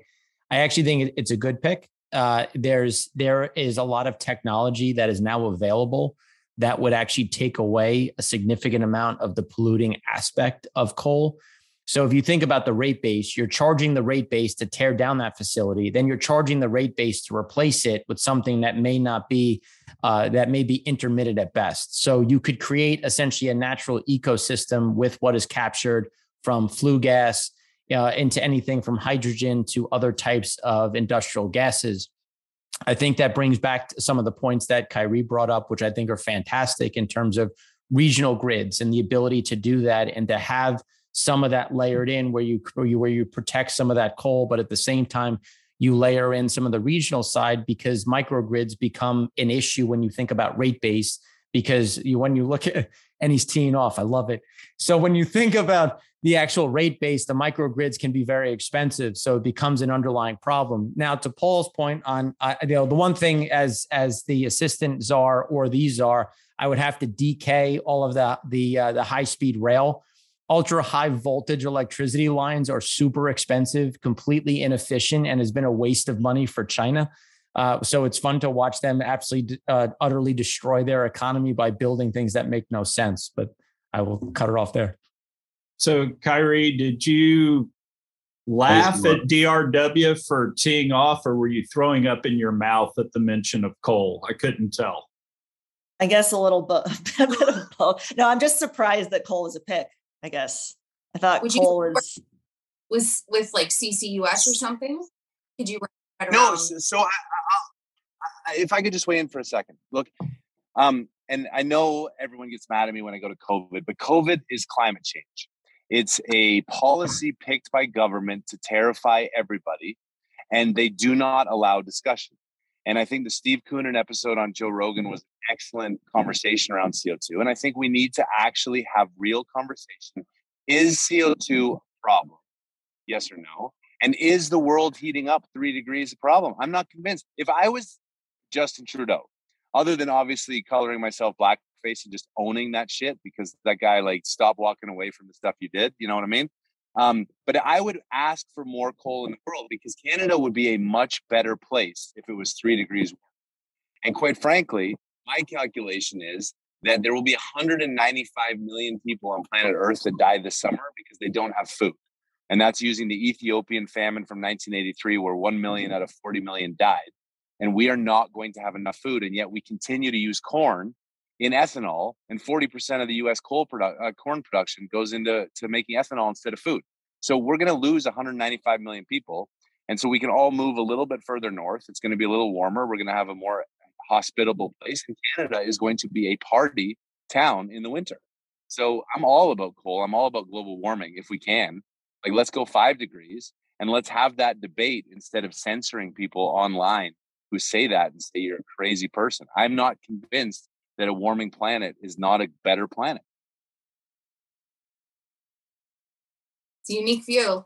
[SPEAKER 5] I actually think it's a good pick uh, there's there is a lot of technology that is now available that would actually take away a significant amount of the polluting aspect of coal. So if you think about the rate base, you're charging the rate base to tear down that facility, then you're charging the rate base to replace it with something that may not be uh, that may be intermittent at best. So you could create essentially a natural ecosystem with what is captured from flue gas uh, into anything from hydrogen to other types of industrial gases. I think that brings back some of the points that Kyri brought up, which I think are fantastic in terms of regional grids and the ability to do that and to have some of that layered in where you where you where you protect some of that coal, but at the same time you layer in some of the regional side because microgrids become an issue when you think about rate base because you when you look at and he's teeing off. I love it. So when you think about the actual rate base, the microgrids can be very expensive, so it becomes an underlying problem. Now, to Paul's point on, uh, you know, the one thing as as the assistant czar or the czar, I would have to decay all of the the uh, the high speed rail. Ultra high voltage electricity lines are super expensive, completely inefficient, and has been a waste of money for China. Uh, so it's fun to watch them absolutely uh, utterly destroy their economy by building things that make no sense. But I will cut it off there.
[SPEAKER 2] So, Kyri, did you laugh at DRW for teeing off, or were you throwing up in your mouth at the mention of coal? I couldn't tell.
[SPEAKER 6] I guess a little bit, of both. No, I'm just surprised that coal was a pick. I guess I thought Would coal was
[SPEAKER 3] was with like CCUS or something. Could you
[SPEAKER 9] no? So, I, I, if I could just weigh in for a second, look, um, and I know everyone gets mad at me when I go to COVID, but COVID is climate change. It's a policy picked by government to terrify everybody, and they do not allow discussion. And I think the Steve Koonin episode on Joe Rogan mm-hmm. was an excellent conversation around CO2. And I think we need to actually have real conversation. Is CO2 a mm-hmm. problem? Yes or no? And is the world heating up three degrees a problem? I'm not convinced. If I was Justin Trudeau, other than obviously coloring myself blackface and just owning that shit because that guy like stop walking away from the stuff you did, you know what I mean? Um, but I would ask for more coal in the world because Canada would be a much better place if it was three degrees. And quite frankly, my calculation is that there will be 195 million people on planet Earth that die this summer because they don't have food. And that's using the Ethiopian famine from 1983, where 1 million out of 40 million died. And we are not going to have enough food. And yet we continue to use corn in ethanol, and 40% of the US coal produ- uh, corn production goes into to making ethanol instead of food. So we're going to lose 195 million people. And so we can all move a little bit further north. It's going to be a little warmer. We're going to have a more hospitable place. And Canada is going to be a party town in the winter. So I'm all about coal. I'm all about global warming if we can. Like, let's go five degrees and let's have that debate instead of censoring people online who say that and say you're a crazy person. I'm not convinced that a warming planet is not a better planet.
[SPEAKER 3] It's a unique view.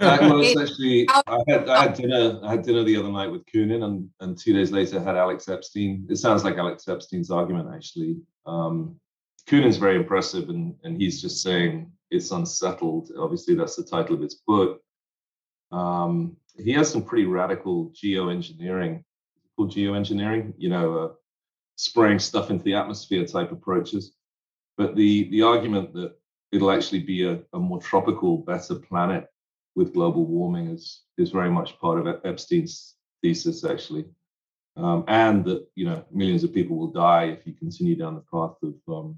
[SPEAKER 7] I was actually I had I had dinner I had dinner the other night with Koonin and and two days later had Alex Epstein. It sounds like Alex Epstein's argument actually. Um, Koonin's very impressive and and he's just saying it's unsettled. Obviously that's the title of his book. Um, he has some pretty radical geoengineering, called geoengineering. You know, uh, spraying stuff into the atmosphere type approaches. But the the argument that it'll actually be a, a more tropical, better planet with global warming is is very much part of Epstein's thesis, actually, um, and that you know millions of people will die if you continue down the path of um,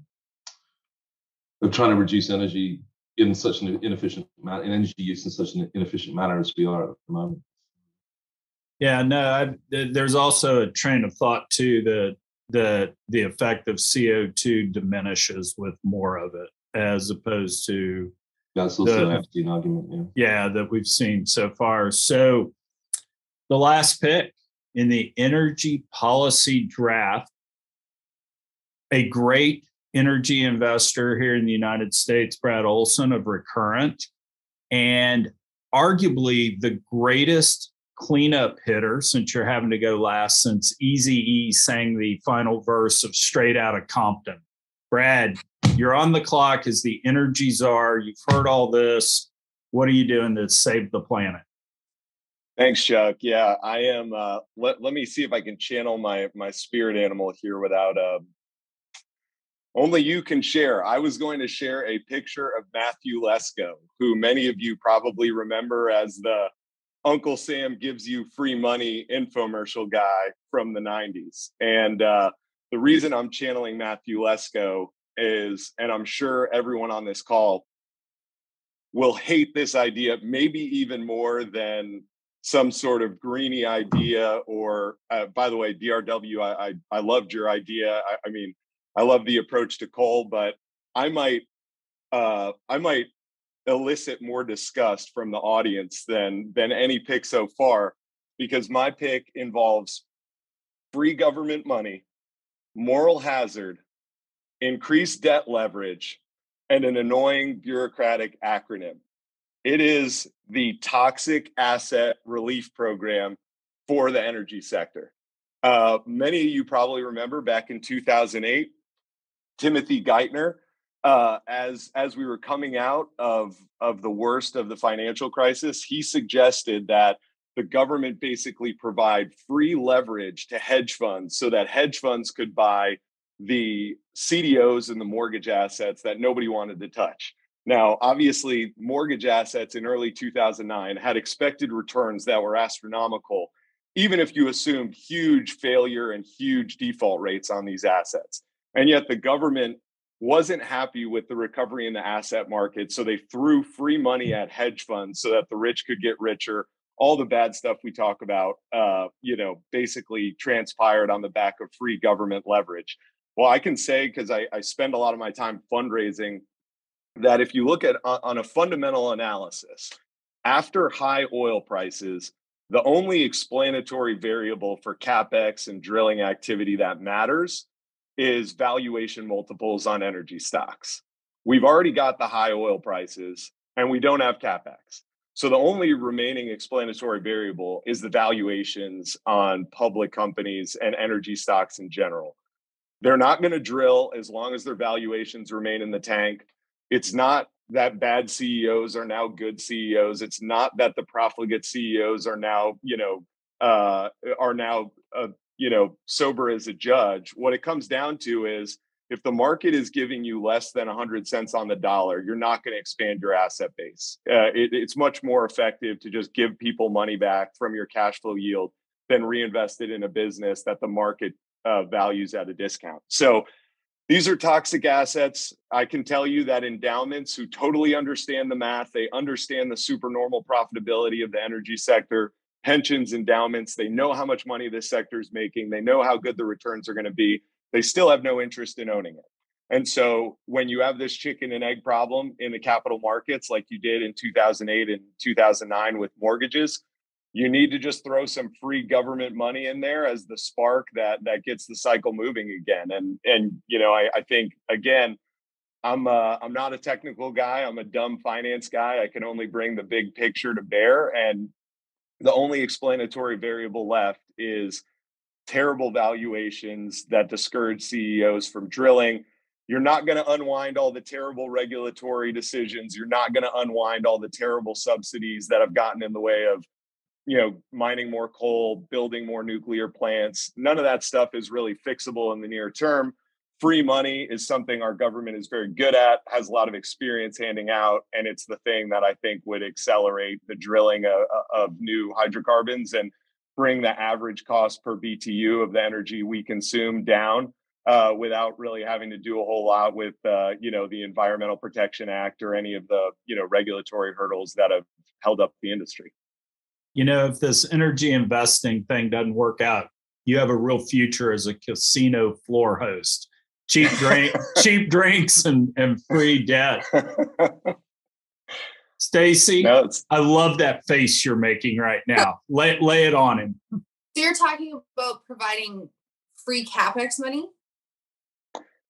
[SPEAKER 7] of trying to reduce energy in such an inefficient manner, in energy use in such an inefficient manner as we are at the moment.
[SPEAKER 2] Yeah, no, I, there's also a train of thought too that the the effect of CO2 diminishes with more of it, as opposed to
[SPEAKER 7] that's also the, an argument. Yeah.
[SPEAKER 2] yeah, that we've seen so far. So the last pick in the energy policy draft, a great energy investor here in the United States, Brad Olsen of Recurrent, and arguably the greatest cleanup hitter since you're having to go last since Easy E sang the final verse of Straight Outta Compton. Brad, you're on the clock as the energy czar. You've heard all this. What are you doing to save the planet?
[SPEAKER 10] Thanks, Chuck. Yeah, I am. Uh, let Let me see if I can channel my my spirit animal here without. Uh, only you can share. I was going to share a picture of Matthew Lesko, who many of you probably remember as the Uncle Sam gives you free money infomercial guy from the 90s. And uh, the reason I'm channeling Matthew Lesko is, and I'm sure everyone on this call will hate this idea, maybe even more than some sort of greeny idea. Or, uh, by the way, DRW, I, I, I loved your idea. I, I, mean, I love the approach to coal, but I might, uh, I might elicit more disgust from the audience than than any pick so far because my pick involves free government money moral hazard increased debt leverage and an annoying bureaucratic acronym. It is the toxic asset relief program for the energy sector. Uh, many of you probably remember back in 2008 timothy geithner uh, as as we were coming out of of the worst of the financial crisis, he suggested that the government basically provide free leverage to hedge funds so that hedge funds could buy the CDOs and the mortgage assets that nobody wanted to touch. Now, obviously, mortgage assets in early 2009 had expected returns that were astronomical, even if you assumed huge failure and huge default rates on these assets. And yet, the government wasn't happy with the recovery in the asset market. So they threw free money at hedge funds so that the rich could get richer, all the bad stuff we talk about, uh, you know, basically transpired on the back of free government leverage. Well, I can say because I, I spend a lot of my time fundraising that if you look at on a fundamental analysis, after high oil prices, the only explanatory variable for capex and drilling activity that matters is valuation multiples on energy stocks. We've already got the high oil prices and we don't have capex. So the only remaining explanatory variable is the valuations on public companies and energy stocks in general. They're not going to drill as long as their valuations remain in the tank. It's not that bad CEOs are now good CEOs. It's not that the profligate CEOs are now, you know, uh, are now, uh, you know, sober as a judge. What it comes down to is if the market is giving you less than 100 cents on the dollar, you're not going to expand your asset base. Uh, it, it's much more effective to just give people money back from your cash flow yield than reinvest it in a business that the market uh, values at a discount. So these are toxic assets. I can tell you that endowments who totally understand the math, they understand the supernormal profitability of the energy sector, pensions, endowments, they know how much money this sector is making, they know how good the returns are going to be. They still have no interest in owning it. And so when you have this chicken and egg problem in the capital markets, like you did in 2008 and 2009 with mortgages, you need to just throw some free government money in there as the spark that that gets the cycle moving again. And and you know i, I think again i'm uh, i'm not a technical guy. I'm a dumb finance guy. I can only bring the big picture to bear. And the only explanatory variable left is terrible valuations that discourage ceos from drilling. You're not going to unwind all the terrible regulatory decisions. You're not going to unwind all the terrible subsidies that have gotten in the way of you know mining more coal building more nuclear plants. None of that stuff is really fixable in the near term free money is something our government is very good at has a lot of experience handing out and it's the thing that i think would accelerate the drilling of, of new hydrocarbons and bring the average cost per btu of the energy we consume down uh, without really having to do a whole lot with uh, you know the environmental protection act or any of the you know regulatory hurdles that have held up the industry
[SPEAKER 2] you know, if this energy investing thing doesn't work out, you have a real future as a casino floor host. Cheap drink, cheap drinks, and and free debt. Stacy, no, I love that face you're making right now. lay lay it on him.
[SPEAKER 3] So you're talking about providing free capex money.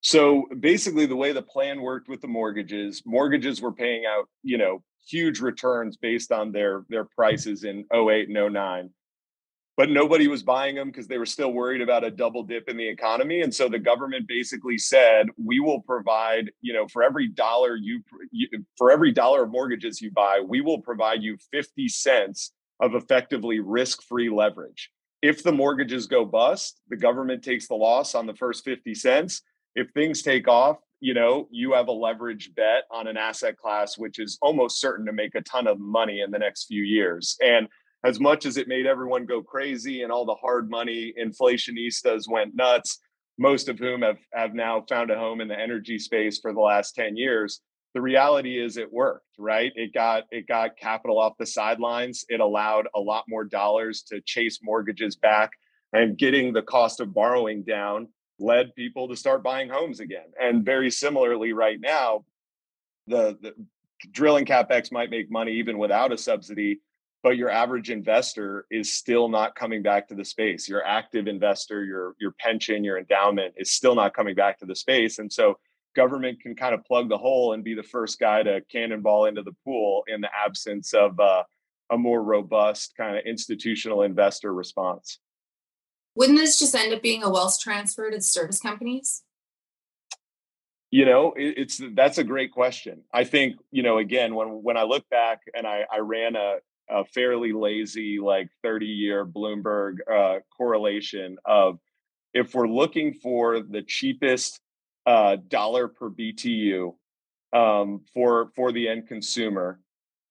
[SPEAKER 10] So basically, the way the plan worked with the mortgages, mortgages were paying out, you know, huge returns based on their their prices in 08 and 09 but nobody was buying them because they were still worried about a double dip in the economy. And so the government basically said we will provide you know for every dollar you, you for every dollar of mortgages you buy we will provide you 50 cents of effectively risk-free leverage. If the mortgages go bust the government takes the loss on the first 50 cents. If things take off you know, you have a leverage bet on an asset class which is almost certain to make a ton of money in the next few years. And as much as it made everyone go crazy and all the hard money inflationistas went nuts, most of whom have, have now found a home in the energy space for the last 10 years, the reality is it worked, right? It got it got capital off the sidelines. It allowed a lot more dollars to chase mortgages back and getting the cost of borrowing down led people to start buying homes again. And very similarly, right now, the, the drilling capex might make money even without a subsidy, but your average investor is still not coming back to the space. Your active investor, your your pension, your endowment is still not coming back to the space. And so government can kind of plug the hole and be the first guy to cannonball into the pool in the absence of uh, a more robust kind of institutional investor response.
[SPEAKER 3] Wouldn't this just end up being a wealth transfer to the service companies?
[SPEAKER 10] You know, it's that's a great question. I think you know again when when I look back and I, I ran a, a fairly lazy like 30 year Bloomberg uh, correlation of if we're looking for the cheapest uh, dollar per BTU um, for for the end consumer,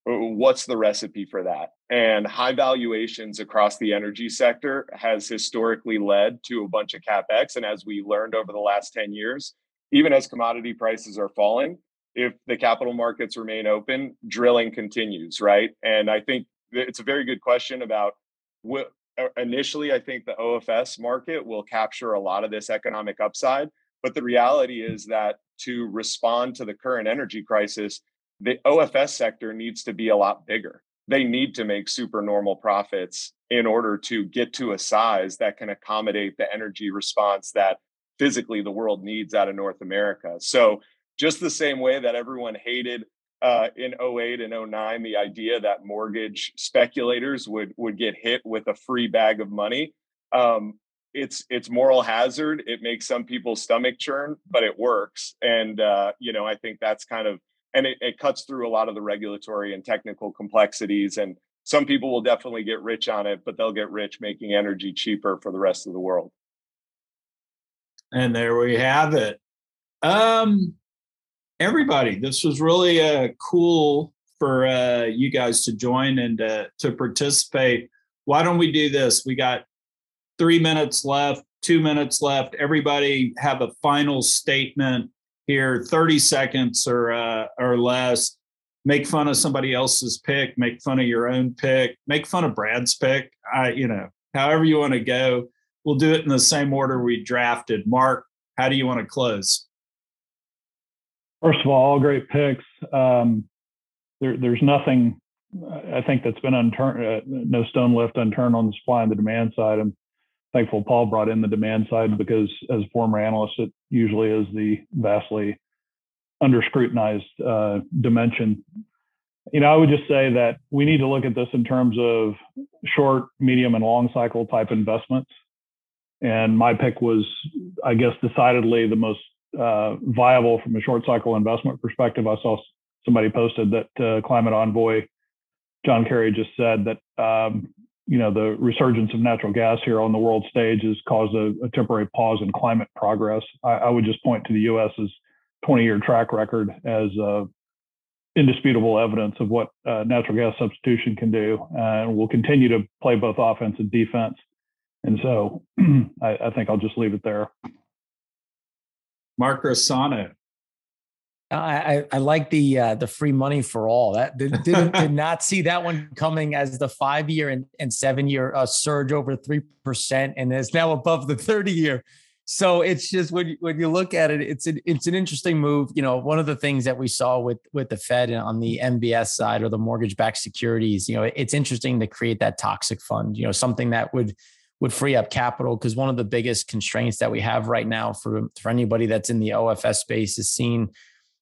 [SPEAKER 10] what's the recipe for that? And high valuations across the energy sector has historically led to a bunch of capex. And as we learned over the last 10 years, even as commodity prices are falling, if the capital markets remain open, drilling continues, right? And I think it's a very good question about what uh, initially I think the OFS market will capture a lot of this economic upside. But the reality is that to respond to the current energy crisis, the OFS sector needs to be a lot bigger. They need to make super normal profits in order to get to a size that can accommodate the energy response that physically the world needs out of North America. So, just the same way that everyone hated uh, in 08 and 09 the idea that mortgage speculators would would get hit with a free bag of money. Um, it's it's moral hazard. It makes some people's stomach churn but it works. And uh, you know i think that's kind of and it, it cuts through a lot of the regulatory and technical complexities and some people will definitely get rich on it but they'll get rich making energy cheaper for the rest of the world.
[SPEAKER 2] And there we have it. Um everybody this was really uh, cool for uh, you guys to join and uh, to participate. Why don't we do this? We got three minutes left two minutes left. Everybody have a final statement here 30 seconds or uh, or less. Make fun of somebody else's pick make fun of your own pick make fun of brad's pick. I you know however you want to go. We'll do it in the same order we drafted. Mark how do you want to close
[SPEAKER 4] first of all all great picks um, there, there's nothing i think that's been unturned uh, no stone left unturned on the supply and the demand side i'm thankful Paul brought in the demand side because as a former analyst, it usually is the vastly under scrutinized uh, dimension. You know, I would just say that we need to look at this in terms of short, medium, and long cycle type investments. And my pick was, I guess, decidedly the most uh, viable from a short cycle investment perspective. I saw somebody posted that uh, Climate Envoy John Kerry just said that um, you know, the resurgence of natural gas here on the world stage has caused a, a temporary pause in climate progress. I, I, would just point to the U.S.'s 20-year track record as uh, indisputable evidence of what uh, natural gas substitution can do, and we'll continue to play both offense and defense. And so, I, I think I'll just leave it there.
[SPEAKER 2] Mark Rossano.
[SPEAKER 5] I, I like the uh, the free money for all. That did, did, did not see that one coming as the five year and, and seven year uh, surge over three percent, and is now above the thirty year. So it's just when you, when you look at it, it's an, it's an interesting move. You know, one of the things that we saw with with the Fed on the MBS side or the mortgage backed securities, you know, it's interesting to create that toxic fund. You know, something that would would free up capital because one of the biggest constraints that we have right now for for anybody that's in the OFS space is seen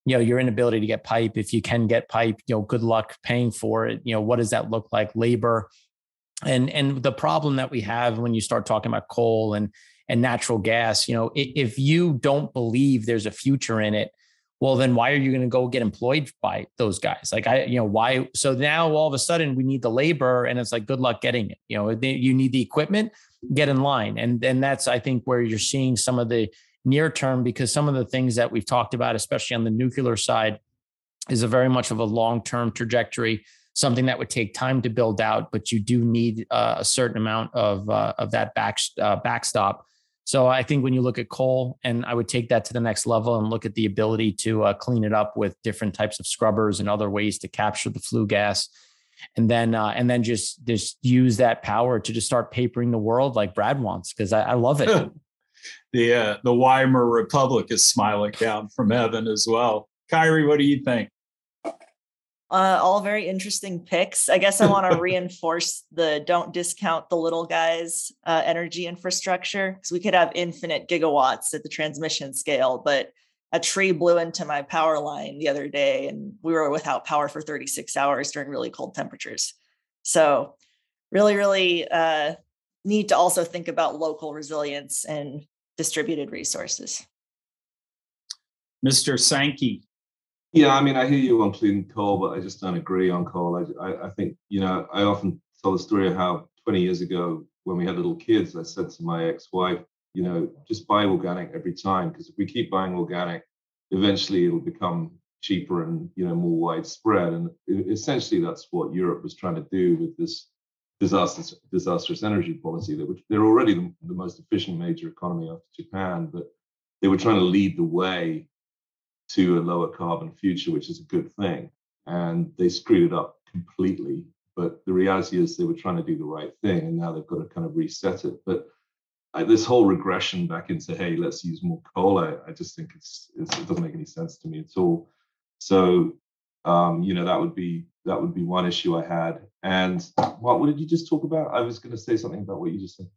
[SPEAKER 5] you know your inability to get pipe. If you can get pipe you know good luck paying for it. You know what does that look like? Labor. And and the problem that we have when you start talking about coal and and natural gas you know if you don't believe there's a future in it well then why are you going to go get employed by those guys? Like i you know why so now all of a sudden we need the labor and it's like good luck getting it. You know you need the equipment get in line. And and that's i think where you're seeing some of the near term because some of the things that we've talked about, especially on the nuclear side, is a very much of a long term trajectory, something that would take time to build out, but you do need uh, a certain amount of uh, of that back uh, backstop. So I think when you look at coal, and I would take that to the next level and look at the ability to uh, clean it up with different types of scrubbers and other ways to capture the flue gas, and then uh, and then just just use that power to just start papering the world like Brad wants because I, I love it.
[SPEAKER 2] the uh, the Weimar Republic is smiling down from heaven as well. Kyri, what do you think?
[SPEAKER 6] Uh, all very interesting picks. I guess I want to reinforce the don't discount the little guys uh, energy infrastructure because we could have infinite gigawatts at the transmission scale, but a tree blew into my power line the other day and we were without power for 36 hours during really cold temperatures. So, really, really uh, need to also think about local resilience and distributed resources.
[SPEAKER 2] Mr. Sankey.
[SPEAKER 7] Yeah, I mean, I hear you on clean coal, but I just don't agree on coal. I, I, I think, you know, I often tell the story of how 20 years ago, when we had little kids, I said to my ex-wife, you know, just buy organic every time, because if we keep buying organic, eventually it'll become cheaper and you know more widespread. And essentially, that's what Europe was trying to do with this disastrous, disastrous energy policy that which they're already the, the, most efficient major economy after Japan, but they were trying to lead the way to a lower carbon future, which is a good thing. And they screwed it up completely But the reality is they were trying to do the right thing, and now they've got to kind of reset it. But I, this whole regression back into hey, let's use more coal, I, I just think it's, it's, it doesn't make any sense to me at all. So um, you know that would be that would be one issue I had. And what what did you just talk about? I was going to say something about what you just said.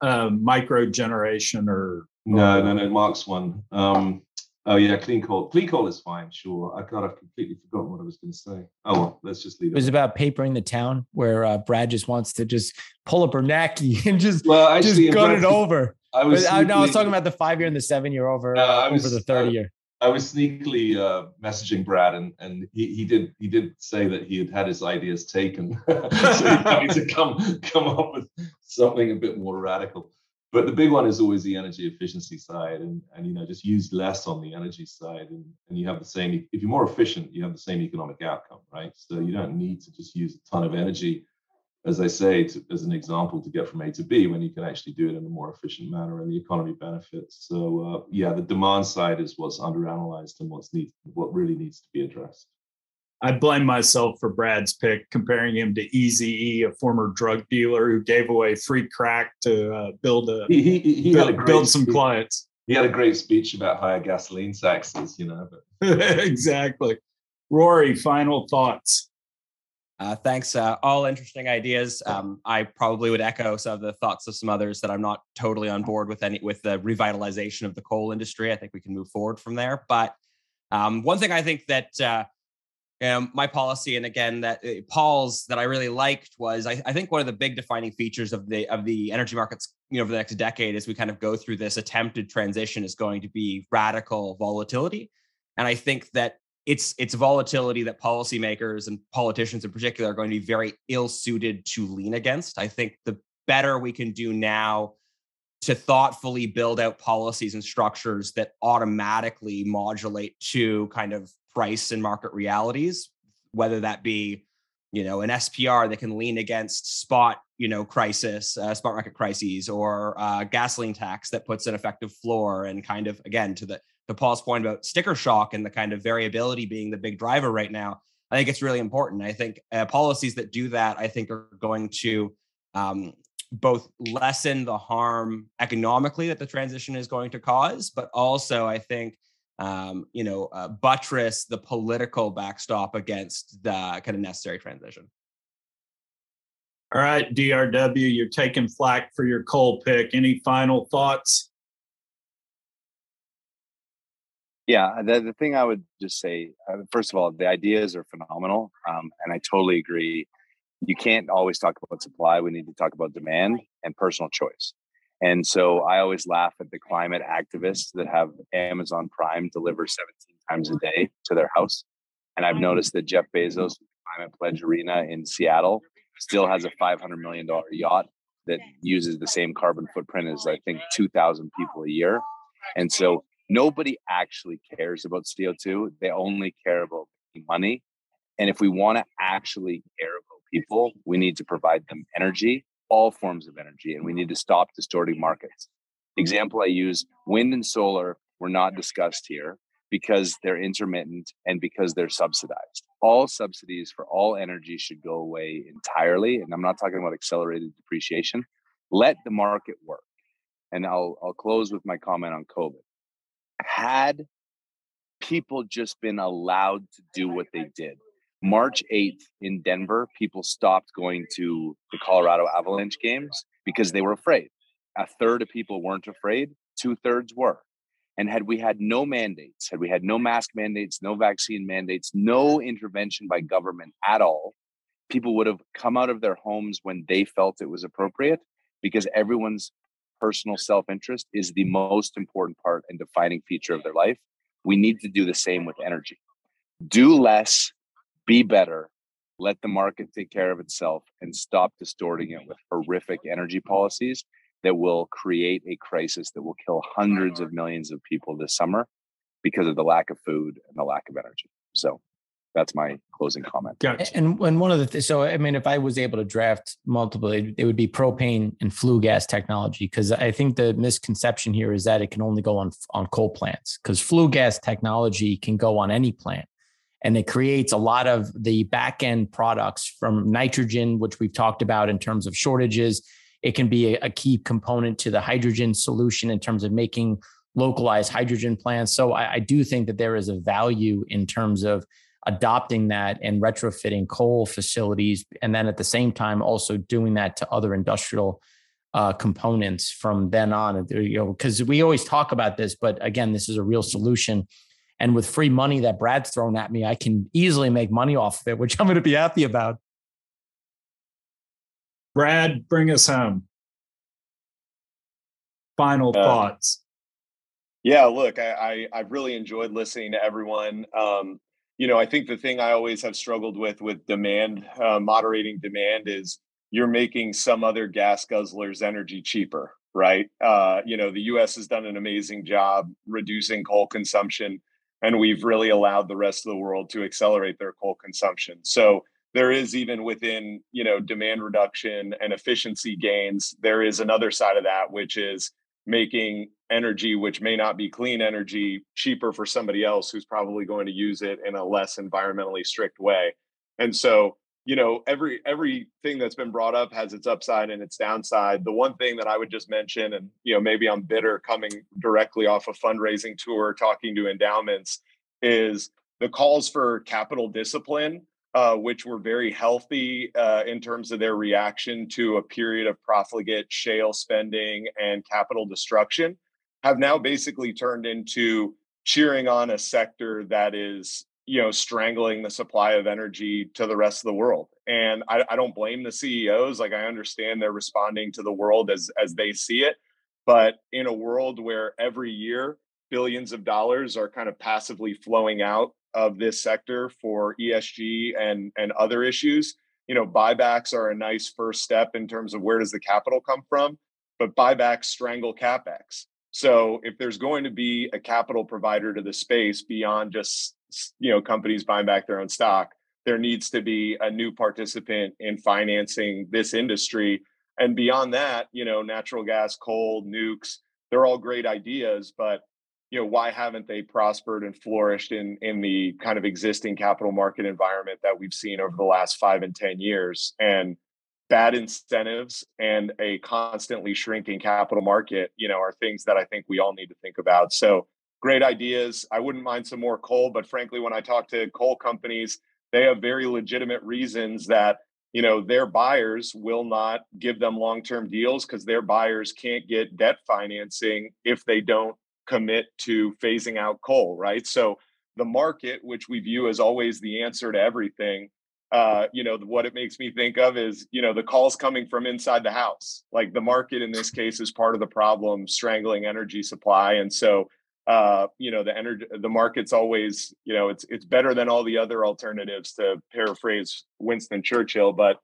[SPEAKER 2] Uh, micro generation or
[SPEAKER 7] no, no, no. Mark's one. Um, Oh yeah, clean coal. Clean coal is fine, sure. I kind of completely forgotten what I was going to say. Oh well, let's just leave it.
[SPEAKER 5] It was about papering the town, where uh, Brad just wants to just pull a Bernanke and just
[SPEAKER 7] well, actually,
[SPEAKER 5] just gun it over.
[SPEAKER 7] I was.
[SPEAKER 5] I, no, I was talking about the five year and the seven year over uh, was, over the thirty year.
[SPEAKER 7] I was sneakily uh, messaging Brad, and and he, he did he did say that he had had his ideas taken, so he having to come come up with something a bit more radical but the big one is always the energy efficiency side and, and you know just use less on the energy side and, and you have the same if you're more efficient you have the same economic outcome right? So you don't need to just use a ton of energy as i say to, as an example to get from a to b when you can actually do it in a more efficient manner and the economy benefits. So uh, yeah the demand side is what's underanalyzed and what's need what really needs to be addressed
[SPEAKER 2] I blame myself for Brad's pick, comparing him to Easy E, a former drug dealer who gave away free crack to uh, build a
[SPEAKER 7] he, he, he build,
[SPEAKER 2] build some clients.
[SPEAKER 7] He had a great speech about higher gasoline taxes, you know.
[SPEAKER 2] exactly. Rory, final thoughts.
[SPEAKER 8] Uh, thanks. Uh, all interesting ideas. Um, I probably would echo some of the thoughts of some others that I'm not totally on board with any with the revitalization of the coal industry. I think we can move forward from there. But um, one thing I think that uh, um, my policy, and again, that uh, Paul's that I really liked was I, I, think one of the big defining features of the of the energy markets, you know, over the next decade, as we kind of go through this attempted transition, is going to be radical volatility, and I think that it's it's volatility that policymakers and politicians in particular are going to be very ill suited to lean against. I think the better we can do now to thoughtfully build out policies and structures that automatically modulate to kind of price and market realities, whether that be you know an SPR that can lean against spot you know crisis, uh, spot market crises, or uh, gasoline tax that puts an effective floor and kind of again to the to Paul's point about sticker shock and the kind of variability being the big driver right now. I think it's really important. I think uh, policies that do that, I think, are going to um, both lessen the harm economically that the transition is going to cause, but also I think um, you know uh, buttress the political backstop against the kind of necessary transition.
[SPEAKER 2] All right, DRW, you're taking flack for your coal pick. Any final thoughts?
[SPEAKER 9] Yeah, the, the thing I would just say, uh, first of all, the ideas are phenomenal. Um, and I totally agree you can't always talk about supply. We need to talk about demand and personal choice. And so I always laugh at the climate activists that have Amazon Prime deliver 17 times a day to their house. And I've mm-hmm. noticed that Jeff Bezos, Climate Pledge Arena in Seattle, still has a $500 million yacht that uses the same carbon footprint as I think 2,000 people a year. And so nobody actually cares about CO2. They only care about money. And if we want to actually care about people. We need to provide them energy, all forms of energy, and we need to stop distorting markets. Example I use wind and solar were not discussed here because they're intermittent and because they're subsidized. All subsidies for all energy should go away entirely. And I'm not talking about accelerated depreciation. Let the market work. And I'll, I'll close with my comment on COVID. Had people just been allowed to do what they did, March 8th in Denver, people stopped going to the Colorado Avalanche games because they were afraid. A third of people weren't afraid, two thirds were. And had we had no mandates, had we had no mask mandates, no vaccine mandates, no intervention by government at all, people would have come out of their homes when they felt it was appropriate because everyone's personal self interest is the most important part and defining feature of their life. We need to do the same with energy. Do less, be better, let the market take care of itself, and stop distorting it with horrific energy policies that will create a crisis that will kill hundreds of millions of people this summer because of the lack of food and the lack of energy. So that's my closing comment.
[SPEAKER 5] Gotcha. And when one of the th- so I mean, if I was able to draft multiple, it, it would be propane and flue gas technology because I think the misconception here is that it can only go on on coal plants because flue gas technology can go on any plant. And it creates a lot of the back end products from nitrogen, which we've talked about in terms of shortages. It can be a, key component to the hydrogen solution in terms of making localized hydrogen plants. So I, I do think that there is a value in terms of adopting that and retrofitting coal facilities, and then at the same time also doing that to other industrial uh, components from then on. You know, because we always talk about this, but again, this is a real solution and with free money that Brad's thrown at me, I can easily make money off of it, which I'm going to be happy about.
[SPEAKER 2] Brad, bring us home. Final uh, thoughts.
[SPEAKER 10] Yeah, look, I, I have really enjoyed listening to everyone. Um, you know, I think the thing I always have struggled with with demand, uh, moderating demand, is you're making some other gas guzzlers energy cheaper, right? Uh, you know, the U.S. has done an amazing job reducing coal consumption and we've really allowed the rest of the world to accelerate their coal consumption. So there is even within you know demand reduction and efficiency gains there is another side of that which is making energy which may not be clean energy cheaper for somebody else who's probably going to use it in a less environmentally strict way. And so you know every everything that's been brought up has its upside and its downside. The one thing that i would just mention and you know maybe i'm bitter coming directly off a fundraising tour talking to endowments is the calls for capital discipline uh, which were very healthy uh, in terms of their reaction to a period of profligate shale spending and capital destruction have now basically turned into cheering on a sector that is you know strangling the supply of energy to the rest of the world. And I, I, don't blame the ceos like i understand they're responding to the world as as they see it. But in a world where every year billions of dollars are kind of passively flowing out of this sector for esg and and other issues you know buybacks are a nice first step in terms of where does the capital come from but buybacks strangle capex. So if there's going to be a capital provider to the space beyond just you know companies buying back their own stock there needs to be a new participant in financing this industry. And beyond that you know natural gas coal nukes they're all great ideas but you know why haven't they prospered and flourished in in the kind of existing capital market environment that we've seen over the last 5 and 10 years? And bad incentives and a constantly shrinking capital market you know are things that i think we all need to think about. So great ideas. I wouldn't mind some more coal, but frankly, when I talk to coal companies, they have very legitimate reasons that you know their buyers will not give them long-term deals because their buyers can't get debt financing if they don't commit to phasing out coal, right? So the market, which we view as always the answer to everything, uh, you know, what it makes me think of is, you know, the calls coming from inside the house. Like the market in this case is part of the problem, strangling energy supply. And so uh, you know the energy the market's always you know it's it's better than all the other alternatives to paraphrase winston churchill but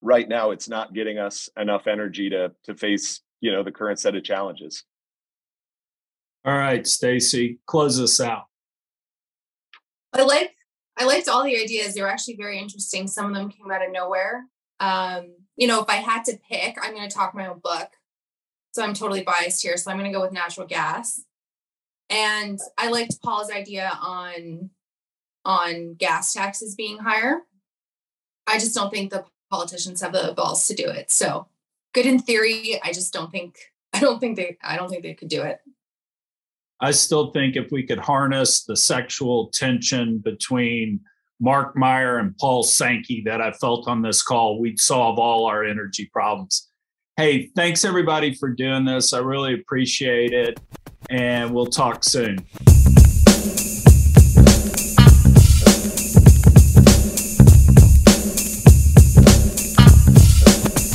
[SPEAKER 10] right now it's not getting us enough energy to to face you know the current set of challenges.
[SPEAKER 2] All right stacy close us out.
[SPEAKER 3] I like i liked all the ideas. They were actually very interesting. Some of them came out of nowhere. Um you know if i had to pick i'm going to talk my own book. So i'm totally biased here so i'm going to go with natural gas and I liked Paul's idea on on gas taxes being higher. I just don't think the politicians have the balls to do it. So good in theory. I just don't think I don't think they I don't think they could do it.
[SPEAKER 2] I still think if we could harness the sexual tension between Mark Meyer and Paul Sankey that I felt on this call, we'd solve all our energy problems. Hey, thanks everybody for doing this. I really appreciate it and we'll talk soon.